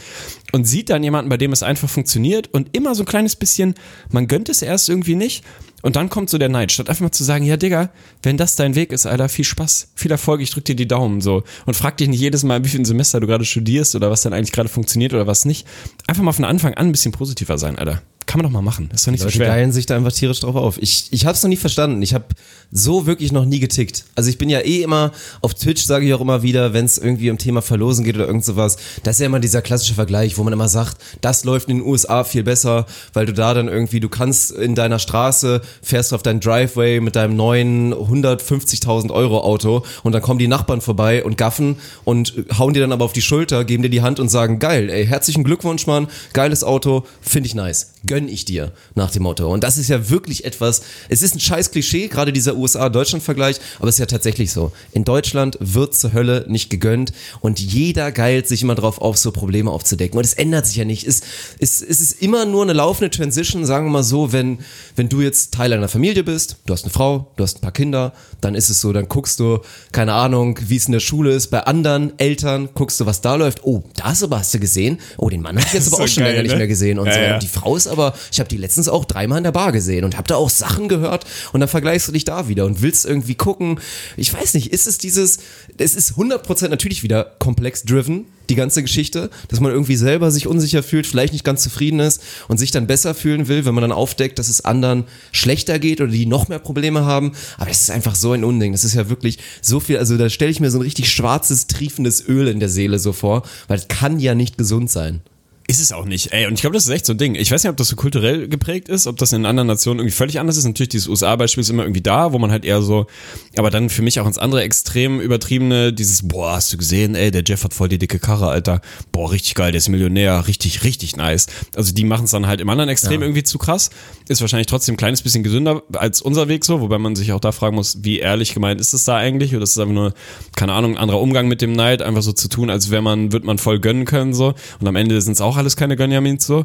und sieht dann jemanden, bei dem es einfach funktioniert und immer so ein kleines bisschen, man gönnt es erst irgendwie nicht und dann kommt so der Neid, statt einfach mal zu sagen, ja Digga, wenn das dein Weg ist, Alter, viel Spaß, viel Erfolg, ich drück dir die Daumen so und frag dich nicht jedes Mal, wie viel Semester du gerade studierst oder was dann eigentlich gerade funktioniert oder was nicht. Einfach mal von Anfang an ein bisschen positiver sein, Alter. Kann man doch mal machen. Ist doch nicht Leute so schwer. geilen sich da einfach tierisch drauf auf. Ich, ich habe es noch nie verstanden. Ich habe so wirklich noch nie getickt. Also ich bin ja eh immer auf Twitch, sage ich auch immer wieder, wenn es irgendwie um Thema Verlosen geht oder irgend sowas. Das ist ja immer dieser klassische Vergleich, wo man immer sagt, das läuft in den USA viel besser, weil du da dann irgendwie, du kannst in deiner Straße, fährst du auf deinen Driveway mit deinem neuen 150.000 Euro Auto und dann kommen die Nachbarn vorbei und gaffen und hauen dir dann aber auf die Schulter, geben dir die Hand und sagen, geil, ey, herzlichen Glückwunsch, Mann, geiles Auto, finde ich nice gönn ich dir, nach dem Motto. Und das ist ja wirklich etwas, es ist ein scheiß Klischee, gerade dieser USA-Deutschland-Vergleich, aber es ist ja tatsächlich so. In Deutschland wird zur Hölle nicht gegönnt und jeder geilt sich immer drauf auf, so Probleme aufzudecken. Und es ändert sich ja nicht. Es, es, es ist immer nur eine laufende Transition, sagen wir mal so, wenn, wenn du jetzt Teil einer Familie bist, du hast eine Frau, du hast ein paar Kinder, dann ist es so, dann guckst du, keine Ahnung, wie es in der Schule ist, bei anderen Eltern, guckst du, was da läuft. Oh, das aber hast du gesehen? Oh, den Mann habe ich jetzt aber auch schon geil, länger nicht ne? mehr gesehen und Ja, so. ja. Und die Frau ist aber, ich habe die letztens auch dreimal in der Bar gesehen und habe da auch Sachen gehört und dann vergleichst du dich da wieder und willst irgendwie gucken. Ich weiß nicht, ist es dieses, es ist 100% natürlich wieder komplex driven, die ganze Geschichte, dass man irgendwie selber sich unsicher fühlt, vielleicht nicht ganz zufrieden ist und sich dann besser fühlen will, wenn man dann aufdeckt, dass es anderen schlechter geht oder die noch mehr Probleme haben. Aber es ist einfach so ein Unding. Das ist ja wirklich so viel, also da stelle ich mir so ein richtig schwarzes, triefendes Öl in der Seele so vor, weil es kann ja nicht gesund sein. Ist es auch nicht, ey. Und ich glaube, das ist echt so ein Ding. Ich weiß nicht, ob das so kulturell geprägt ist, ob das in anderen Nationen irgendwie völlig anders ist. Natürlich, dieses USA-Beispiel ist immer irgendwie da, wo man halt eher so, aber dann für mich auch ins andere Extrem übertriebene, dieses, boah, hast du gesehen, ey, der Jeff hat voll die dicke Karre, Alter. Boah, richtig geil, der ist Millionär, richtig, richtig nice. Also die machen es dann halt im anderen Extrem irgendwie zu krass. Ist wahrscheinlich trotzdem ein kleines bisschen gesünder als unser Weg so, wobei man sich auch da fragen muss, wie ehrlich gemeint ist es da eigentlich? Oder ist es einfach nur, keine Ahnung, ein anderer Umgang mit dem Neid, einfach so zu tun, als wäre man, wird man voll gönnen können so. Und am Ende sind es auch alles keine Gönjamins so.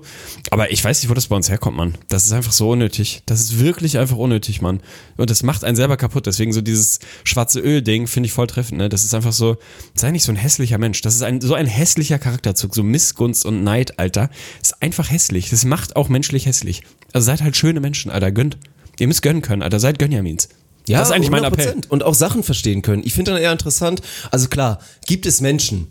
Aber ich weiß nicht, wo das bei uns herkommt, Mann. Das ist einfach so unnötig. Das ist wirklich einfach unnötig, Mann. Und das macht einen selber kaputt. Deswegen so dieses schwarze Öl-Ding finde ich voll treffend, ne? Das ist einfach so, sei nicht so ein hässlicher Mensch. Das ist ein, so ein hässlicher Charakterzug. So Missgunst und Neid, Alter. Das ist einfach hässlich. Das macht auch menschlich hässlich. Also seid halt schöne Menschen, Alter. Gönnt. Ihr müsst gönnen können, Alter. Seid Gönjamins. Ja, das ist eigentlich mein Appell. 100%. Und auch Sachen verstehen können. Ich finde dann eher interessant, also klar, gibt es Menschen,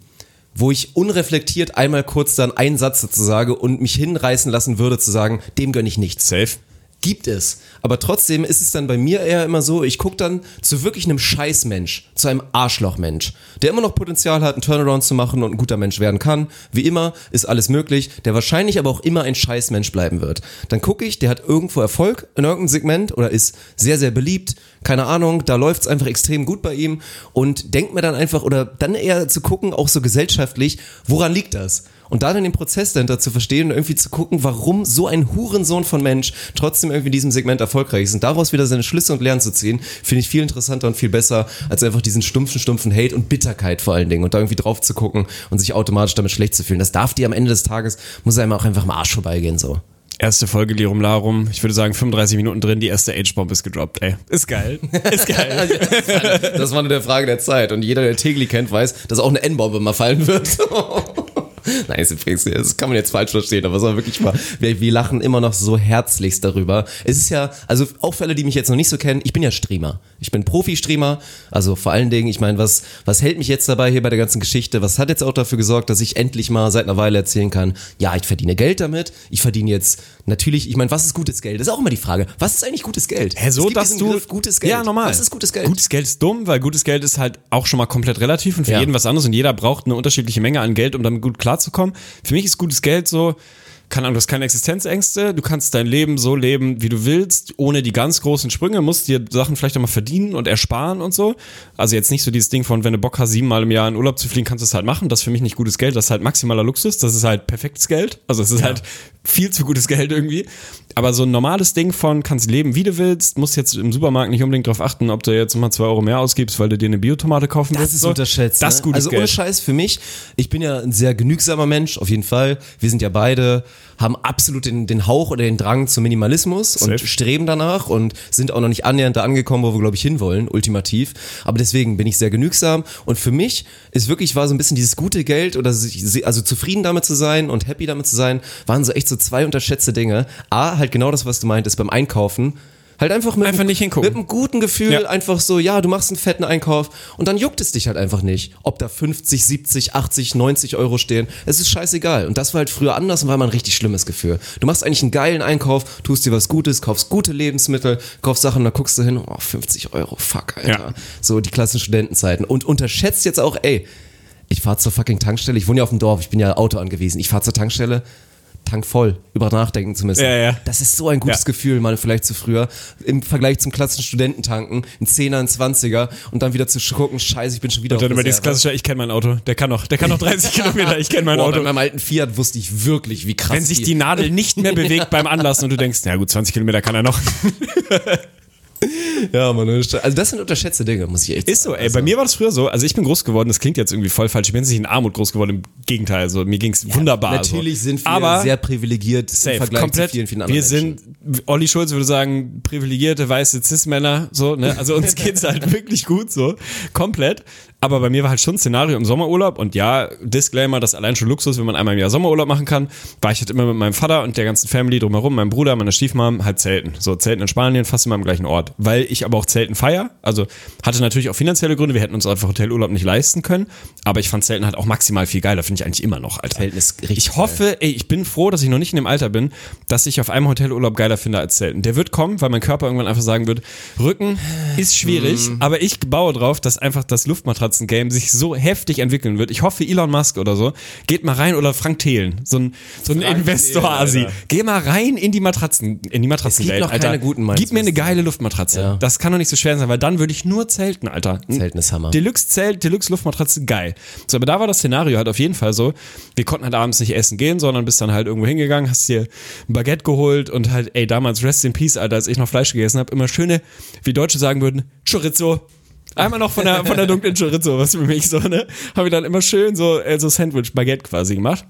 wo ich unreflektiert einmal kurz dann einen Satz dazu sage und mich hinreißen lassen würde zu sagen, dem gönne ich nichts. Safe. Gibt es. Aber trotzdem ist es dann bei mir eher immer so, ich gucke dann zu wirklich einem Scheißmensch, zu einem Arschlochmensch, der immer noch Potenzial hat, einen Turnaround zu machen und ein guter Mensch werden kann. Wie immer ist alles möglich, der wahrscheinlich aber auch immer ein Scheißmensch bleiben wird. Dann gucke ich, der hat irgendwo Erfolg in irgendeinem Segment oder ist sehr, sehr beliebt. Keine Ahnung, da läuft es einfach extrem gut bei ihm und denkt mir dann einfach, oder dann eher zu gucken, auch so gesellschaftlich, woran liegt das? Und da dann den Prozess dahinter zu verstehen und irgendwie zu gucken, warum so ein Hurensohn von Mensch trotzdem irgendwie in diesem Segment erfolgreich ist und daraus wieder seine Schlüsse und Lernen zu ziehen, finde ich viel interessanter und viel besser, als einfach diesen stumpfen, stumpfen Hate und Bitterkeit vor allen Dingen und da irgendwie drauf zu gucken und sich automatisch damit schlecht zu fühlen. Das darf dir am Ende des Tages, muss einem auch einfach am Arsch vorbeigehen, so. Erste Folge Lirum Larum. Ich würde sagen, 35 Minuten drin, die erste Age-Bomb ist gedroppt, ey. Ist geil. Ist geil. Das war nur der Frage der Zeit und jeder, der Tegli kennt, weiß, dass auch eine N-Bombe mal fallen wird. Nein, das kann man jetzt falsch verstehen, aber es war wirklich mal, wir, wir lachen immer noch so herzlichst darüber. Es ist ja, also auch für alle, die mich jetzt noch nicht so kennen, ich bin ja Streamer. Ich bin Profi-Streamer, also vor allen Dingen, ich meine, was, was hält mich jetzt dabei hier bei der ganzen Geschichte? Was hat jetzt auch dafür gesorgt, dass ich endlich mal seit einer Weile erzählen kann, ja, ich verdiene Geld damit, ich verdiene jetzt Natürlich, ich meine, was ist gutes Geld? Das ist auch immer die Frage. Was ist eigentlich gutes Geld? Hä, so, dass du. Begriff gutes Geld. Ja, normal. Was ist gutes Geld? Gutes Geld ist dumm, weil gutes Geld ist halt auch schon mal komplett relativ und für Ja. jeden was anderes und jeder braucht eine unterschiedliche Menge an Geld, um damit gut klarzukommen. Für mich ist gutes Geld so, keine Ahnung, du hast keine Existenzängste, du kannst dein Leben so leben, wie du willst, ohne die ganz großen Sprünge, musst dir Sachen vielleicht auch mal verdienen und ersparen und so. Also jetzt nicht so dieses Ding von, wenn du Bock hast, siebenmal im Jahr in Urlaub zu fliegen, kannst du es halt machen. Das ist für mich nicht gutes Geld, das ist halt maximaler Luxus, das ist halt perfektes Geld. Also es ist halt viel zu gutes Geld irgendwie. Aber so ein normales Ding von, kannst leben, wie du willst, musst jetzt im Supermarkt nicht unbedingt darauf achten, ob du jetzt mal zwei Euro mehr ausgibst, weil du dir eine Biotomate kaufen willst. Das ist so. unterschätzt. Das ist ne? gutes Also ohne Geld. Scheiß für mich. Ich bin ja ein sehr genügsamer Mensch, auf jeden Fall. Wir sind ja beide, haben absolut den, den Hauch oder den Drang zum Minimalismus und Safe. streben danach und sind auch noch nicht annähernd da angekommen, wo wir, glaube ich, hinwollen, ultimativ. Aber deswegen bin ich sehr genügsam. Und für mich ist wirklich, war so ein bisschen dieses gute Geld oder sich, also zufrieden damit zu sein und happy damit zu sein, waren so echt so zwei unterschätzte Dinge. A, halt genau das, was du meintest beim Einkaufen. Halt einfach mit, Einfach einem- nicht hingucken. mit einem guten Gefühl, Ja. einfach so, ja, du machst einen fetten Einkauf und dann juckt es dich halt einfach nicht, ob da 50, 70, 80, 90 Euro stehen. Es ist scheißegal. Und das war halt früher anders und war mal ein richtig schlimmes Gefühl. Du machst eigentlich einen geilen Einkauf, tust dir was Gutes, kaufst gute Lebensmittel, kaufst Sachen, dann guckst du hin, oh, 50 Euro, fuck, Alter. Ja. So die klassischen Studentenzeiten. Und unterschätzt jetzt auch, ey, ich fahr zur fucking Tankstelle, ich wohne ja auf dem Dorf, ich bin ja Auto angewiesen, ich fahr zur Tankstelle, Tank voll, über nachdenken zu müssen. Ja, ja. Das ist so ein gutes Ja. Gefühl, mal vielleicht zu früher. Im Vergleich zum klassischen Studententanken, ein Zehner, ein Zwanziger und dann wieder zu gucken, scheiße, ich bin schon wieder Und dann immer dieses Reserve. klassische, ich kenne mein Auto, der kann noch, der kann noch 30 Kilometer, ich kenne mein Boah, Auto. bei meinem alten Fiat wusste ich wirklich, wie krass Wenn sich die Nadel nicht mehr bewegt beim Anlassen und du denkst, na gut, 20 Kilometer kann er noch. Ja, man, also das sind unterschätzte Dinge, muss ich echt Ist so, sagen. ey. Also, Bei mir war das früher so. Also ich bin groß geworden, das klingt jetzt irgendwie voll falsch. Ich bin jetzt nicht in Armut groß geworden, im Gegenteil. Also mir ging's wunderbar. Natürlich so. sind wir Aber sehr privilegiert safe, im Vergleich komplett. zu vielen, vielen anderen wir sind, Olli Schulz würde sagen, privilegierte weiße Cis-Männer, so, ne? Also uns geht's halt wirklich gut, so. Komplett. Aber bei mir war halt schon ein Szenario im Sommerurlaub und ja, Disclaimer, das ist allein schon Luxus, wenn man einmal im Jahr Sommerurlaub machen kann, war ich halt immer mit meinem Vater und der ganzen Family drumherum, meinem Bruder, meiner Stiefmom, halt zelten. So, zelten in Spanien, fast immer am gleichen Ort. Weil ich aber auch zelten feier, also hatte natürlich auch finanzielle Gründe, wir hätten uns einfach Hotelurlaub nicht leisten können, aber ich fand zelten halt auch maximal viel geiler, finde ich eigentlich immer noch, Alter. Zelten ist richtig Ich hoffe, ey, ich bin froh, dass ich noch nicht in dem Alter bin, dass ich auf einem Hotelurlaub geiler finde als Zelten. Der wird kommen, weil mein Körper irgendwann einfach sagen wird, Rücken ist schwierig, Mhm. aber ich baue drauf, dass einfach das Luftmatratzen-Game sich so heftig entwickeln wird. Ich hoffe, Elon Musk oder so, geht mal rein oder Frank Thelen, so ein, so ein Investor-Asi. Geh mal rein in die Matratzen, in die Matratzenwelt, noch Alter. keine guten, Gib mir eine geile Luftmatratze. Ja. Das kann doch nicht so schwer sein, weil dann würde ich nur zelten, Alter. Zelten ist Hammer. Deluxe-Zelt, Deluxe-Luftmatratze, geil. So, aber da war das Szenario halt auf jeden Fall so. Wir konnten halt abends nicht essen gehen, sondern bist dann halt irgendwo hingegangen, hast dir ein Baguette geholt und halt, ey, damals Rest in Peace, Alter, als ich noch Fleisch gegessen habe, immer schöne, wie Deutsche sagen würden, Chorizo. Einmal noch von der, von der dunklen Chorizo, was für mich so, ne? Habe ich dann immer schön so, äh, so Sandwich-Baguette quasi gemacht.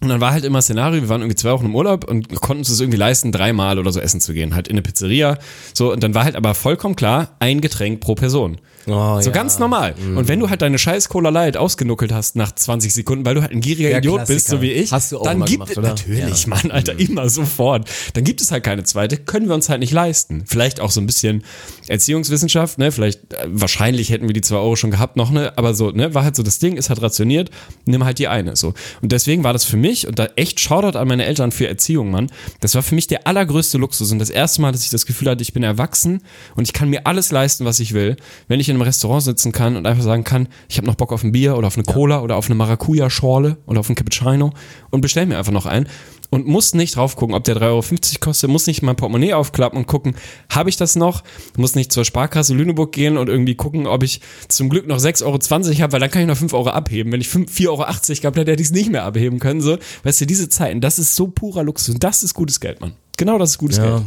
Und dann war halt immer Szenario, wir waren irgendwie zwei Wochen im Urlaub und konnten uns das irgendwie leisten, dreimal oder so essen zu gehen, halt in eine Pizzeria. So, und dann war halt aber vollkommen klar, ein Getränk pro Person. Oh, so ja. ganz normal. Und wenn du halt deine scheiß Cola Light ausgenuckelt hast nach 20 Sekunden, weil du halt ein gieriger Der Idiot bist, Klassiker. so wie ich, Hast du auch dann gibt gemacht, oder? natürlich, Ja. Mhm. Mann, Alter, immer sofort. Dann gibt es halt keine zweite, können wir uns halt nicht leisten. Vielleicht auch so ein bisschen Erziehungswissenschaft, ne? Vielleicht, äh, wahrscheinlich hätten wir die zwei Euro schon gehabt noch, ne? Aber so, ne, war halt so das Ding, ist halt rationiert, nimm halt die eine. So. Und deswegen war das für mich, und da echt Shoutout an meine Eltern für Erziehung, Mann. Das war für mich der allergrößte Luxus und das erste Mal, dass ich das Gefühl hatte, ich bin erwachsen und ich kann mir alles leisten, was ich will, wenn ich in einem Restaurant sitzen kann und einfach sagen kann, ich habe noch Bock auf ein Bier oder auf eine Cola oder auf eine Maracuja-Schorle oder auf ein Cappuccino und bestell mir einfach noch ein und muss nicht drauf gucken, ob der 3,50 Euro kostet, muss nicht mein Portemonnaie aufklappen und gucken, habe ich das noch, muss nicht zur Sparkasse Lüneburg gehen und irgendwie gucken, ob ich zum Glück noch 6,20 Euro habe, weil dann kann ich noch 5 Euro abheben. Wenn ich 5 4,80 Euro gehabt hätte, hätte ich es nicht mehr abheben können. So. Weißt du, diese Zeiten, das ist so purer Luxus und das ist gutes Geld, Mann. Genau das ist gutes Ja. Geld.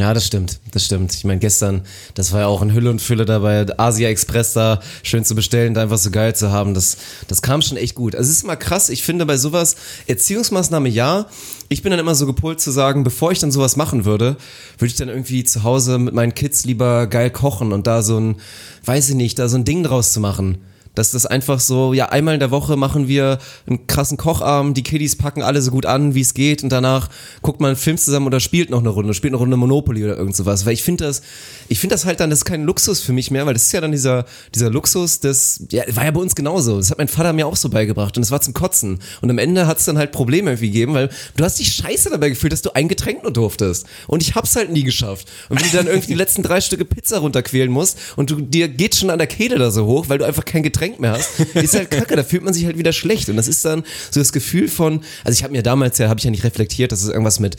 Ja, das stimmt, das stimmt. Ich meine, gestern, das war ja auch in Hülle und Fülle dabei, Asia Express da schön zu bestellen, da einfach so geil zu haben, das, das kam schon echt gut. Also es ist immer krass, ich finde bei sowas, Erziehungsmaßnahme ja, ich bin dann immer so gepolt zu sagen, bevor ich dann sowas machen würde, würde ich dann irgendwie zu Hause mit meinen Kids lieber geil kochen und da so ein, weiß ich nicht, da so ein Ding draus zu machen. Dass das einfach so, ja, einmal in der Woche machen wir einen krassen Kochabend, die Kiddies packen alle so gut an, wie es geht und danach guckt man einen Film zusammen oder spielt noch eine Runde, spielt eine Runde Monopoly oder irgend sowas. Weil ich finde das, ich finde das halt dann, das ist kein Luxus für mich mehr, weil das ist ja dann dieser, dieser Luxus, das, ja, war ja bei uns genauso. Das hat mein Vater mir auch so beigebracht und es war zum Kotzen. Und am Ende hat es dann halt Probleme irgendwie gegeben, weil du hast dich scheiße dabei gefühlt, dass du ein Getränk nur durftest. Und ich hab's halt nie geschafft. Und wenn du dann irgendwie die letzten drei Stücke Pizza runterquälen musst und du, dir geht schon an der Kehle da so hoch, weil du einfach kein Getränk mehr hast, ist halt kacke, da fühlt man sich halt wieder schlecht. Und das ist dann so das Gefühl von, also ich habe mir damals ja, habe ich ja nicht reflektiert, dass es irgendwas mit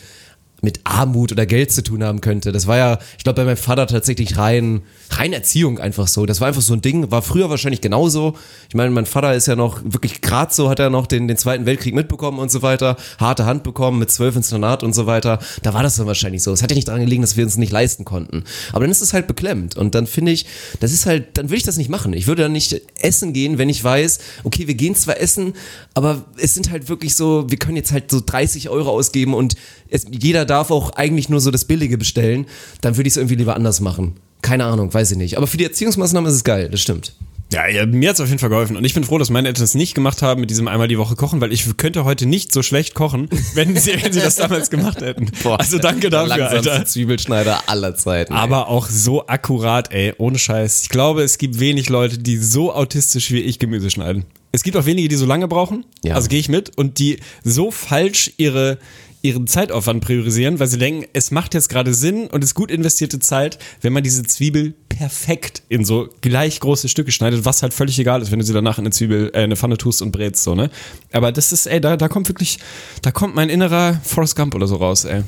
mit Armut oder Geld zu tun haben könnte. Das war ja, ich glaube, bei meinem Vater tatsächlich rein, rein Erziehung einfach so. Das war einfach so ein Ding, war früher wahrscheinlich genauso. Ich meine, mein Vater ist ja noch wirklich gerade so, hat er noch den, den Zweiten Weltkrieg mitbekommen und so weiter, harte Hand bekommen mit zwölf ins Internat und so weiter. Da war das dann wahrscheinlich so. Es hat ja nicht daran gelegen, dass wir uns nicht leisten konnten. Aber dann ist es halt beklemmt. Und dann finde ich, das ist halt, dann würde ich das nicht machen. Ich würde dann nicht essen gehen, wenn ich weiß, okay, wir gehen zwar essen, aber es sind halt wirklich so, wir können jetzt halt so 30 Euro ausgeben und es, jeder darf auch eigentlich nur so das Billige bestellen, dann würde ich es irgendwie lieber anders machen. Keine Ahnung, weiß ich nicht. Aber für die Erziehungsmaßnahmen ist es geil, das stimmt. Ja, ja mir hat's auf jeden Fall geholfen. Und ich bin froh, dass meine Eltern es nicht gemacht haben mit diesem einmal die Woche kochen, weil ich könnte heute nicht so schlecht kochen, wenn sie, wenn sie das damals gemacht hätten. Boah, also danke dafür, Alter. Zwiebelschneider aller Zeiten. ey. Aber auch so akkurat, ey, ohne Scheiß. Ich glaube, es gibt wenig Leute, die so autistisch wie ich Gemüse schneiden. Es gibt auch wenige, die so lange brauchen. Ja. Also gehe ich mit. Und die so falsch ihre ihren Zeitaufwand priorisieren, weil sie denken, es macht jetzt gerade Sinn und ist gut investierte Zeit, wenn man diese Zwiebel perfekt in so gleich große Stücke schneidet, was halt völlig egal ist, wenn du sie danach in eine Zwiebel, äh, eine Pfanne tust und brätst, so, ne? Aber das ist, ey, da, da kommt wirklich, da kommt mein innerer Forrest Gump oder so raus, ey.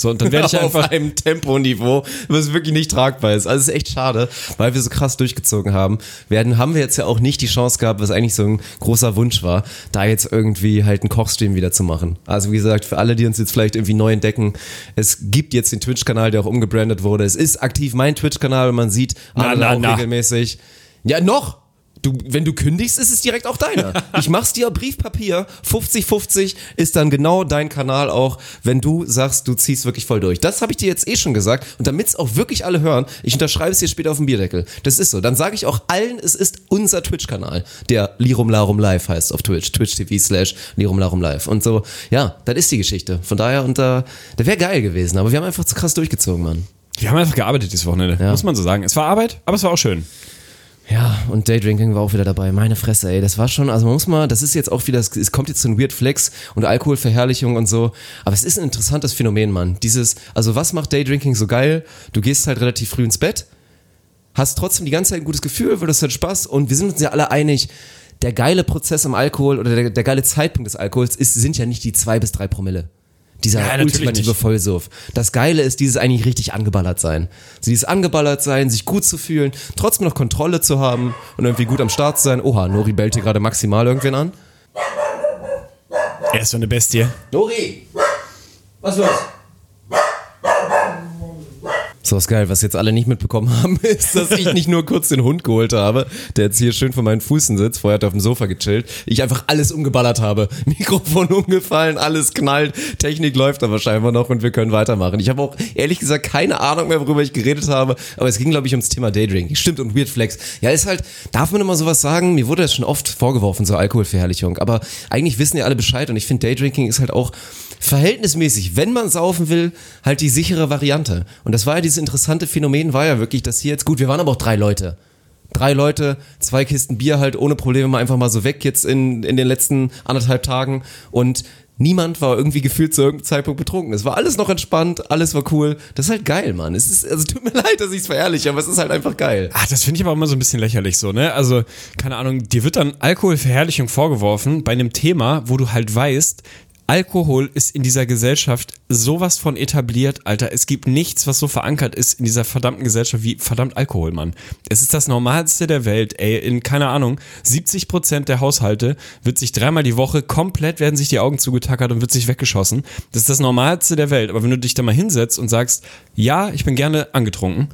So, und dann werde ich auf einfach, einem Temponiveau, was wirklich nicht tragbar ist. Also es ist echt schade, weil wir so krass durchgezogen haben. Werden haben wir jetzt ja auch nicht die Chance gehabt, was eigentlich so ein großer Wunsch war, da jetzt irgendwie halt einen Kochstream wieder zu machen. Also wie gesagt, für alle, die uns jetzt vielleicht irgendwie neu entdecken, es gibt jetzt den Twitch-Kanal, der auch umgebrandet wurde. Es ist aktiv mein Twitch-Kanal und man sieht Na, na, auch na. regelmäßig. Ja, noch! Du, wenn du kündigst, ist es direkt auch deiner. Ich mach's dir Briefpapier. 50-50 ist dann genau dein Kanal auch, wenn du sagst, du ziehst wirklich voll durch. Das habe ich dir jetzt eh schon gesagt. Und damit's auch wirklich alle hören, ich unterschreibe es dir später auf dem Bierdeckel. Das ist so. Dann sage ich auch allen, es ist unser Twitch-Kanal, der Lirum Larum Live heißt auf Twitch. Twitch TV slash Lirum Larum Live. Und so, ja, das ist die Geschichte. Von daher, und da, das wäre geil gewesen. Aber wir haben einfach zu krass durchgezogen, Mann. wir haben einfach gearbeitet dieses Wochenende, Ja. muss man so sagen. Es war Arbeit, aber es war auch schön. Ja, und Daydrinking war auch wieder dabei. Meine Fresse, ey. Das war schon, also man muss mal, das ist jetzt auch wieder, es kommt jetzt so ein Weird Flex und Alkoholverherrlichung und so. Aber es ist ein interessantes Phänomen, Mann. Dieses, also was macht Daydrinking so geil? Du gehst halt relativ früh ins Bett, hast trotzdem die ganze Zeit ein gutes Gefühl, weil das hat Spaß und wir sind uns ja alle einig, der geile Prozess am Alkohol oder der, der geile Zeitpunkt des Alkohols ist, sind ja nicht die zwei bis drei Promille. Dieser Ja, ultimative nicht. Vollsuff. Das Geile ist dieses eigentlich richtig angeballert sein. So dieses angeballert sein, sich gut zu fühlen, trotzdem noch Kontrolle zu haben und irgendwie gut am Start zu sein. Oha, Nori bellt hier gerade maximal irgendwen an. Er ist so eine Bestie. Nori! Was los? So was geil, was jetzt alle nicht mitbekommen haben, ist, dass ich nicht nur kurz den Hund geholt habe, der jetzt hier schön vor meinen Füßen sitzt, vorher hat er auf dem Sofa gechillt, ich einfach alles umgeballert habe. Mikrofon umgefallen, alles knallt, Technik läuft aber scheinbar noch und wir können weitermachen. Ich habe auch ehrlich gesagt keine Ahnung mehr, worüber ich geredet habe, aber es ging glaube ich ums Thema Daydrinking. Stimmt und Weird Flex. Ja, ist halt, darf man immer sowas sagen? Mir wurde das schon oft vorgeworfen, so Alkoholverherrlichung, aber eigentlich wissen ja alle Bescheid und ich finde Daydrinking ist halt auch verhältnismäßig, wenn man saufen will, halt die sichere Variante. Und das war ja dieses interessante Phänomen, war ja wirklich, dass hier jetzt, gut, wir waren aber auch drei Leute. Drei Leute, zwei Kisten Bier halt ohne Probleme mal einfach mal so weg jetzt in, in den letzten anderthalb Tagen und niemand war irgendwie gefühlt zu irgendeinem Zeitpunkt betrunken. Es war alles noch entspannt, alles war cool. Das ist halt geil, Mann. Es ist, also tut mir leid, dass ich es verherrliche, aber es ist halt einfach geil. Ach, das finde ich aber immer so ein bisschen lächerlich so, ne? Also, keine Ahnung, dir wird dann Alkoholverherrlichung vorgeworfen bei einem Thema, wo du halt weißt, Alkohol ist in dieser Gesellschaft sowas von etabliert, Alter. Es gibt nichts, was so verankert ist in dieser verdammten Gesellschaft wie verdammt Alkohol, Mann. Es ist das Normalste der Welt, ey. In, keine Ahnung, 70 Prozent der Haushalte wird sich dreimal die Woche komplett werden sich die Augen zugetackert und wird sich weggeschossen. Das ist das Normalste der Welt. Aber wenn du dich da mal hinsetzt und sagst, ja, ich bin gerne angetrunken,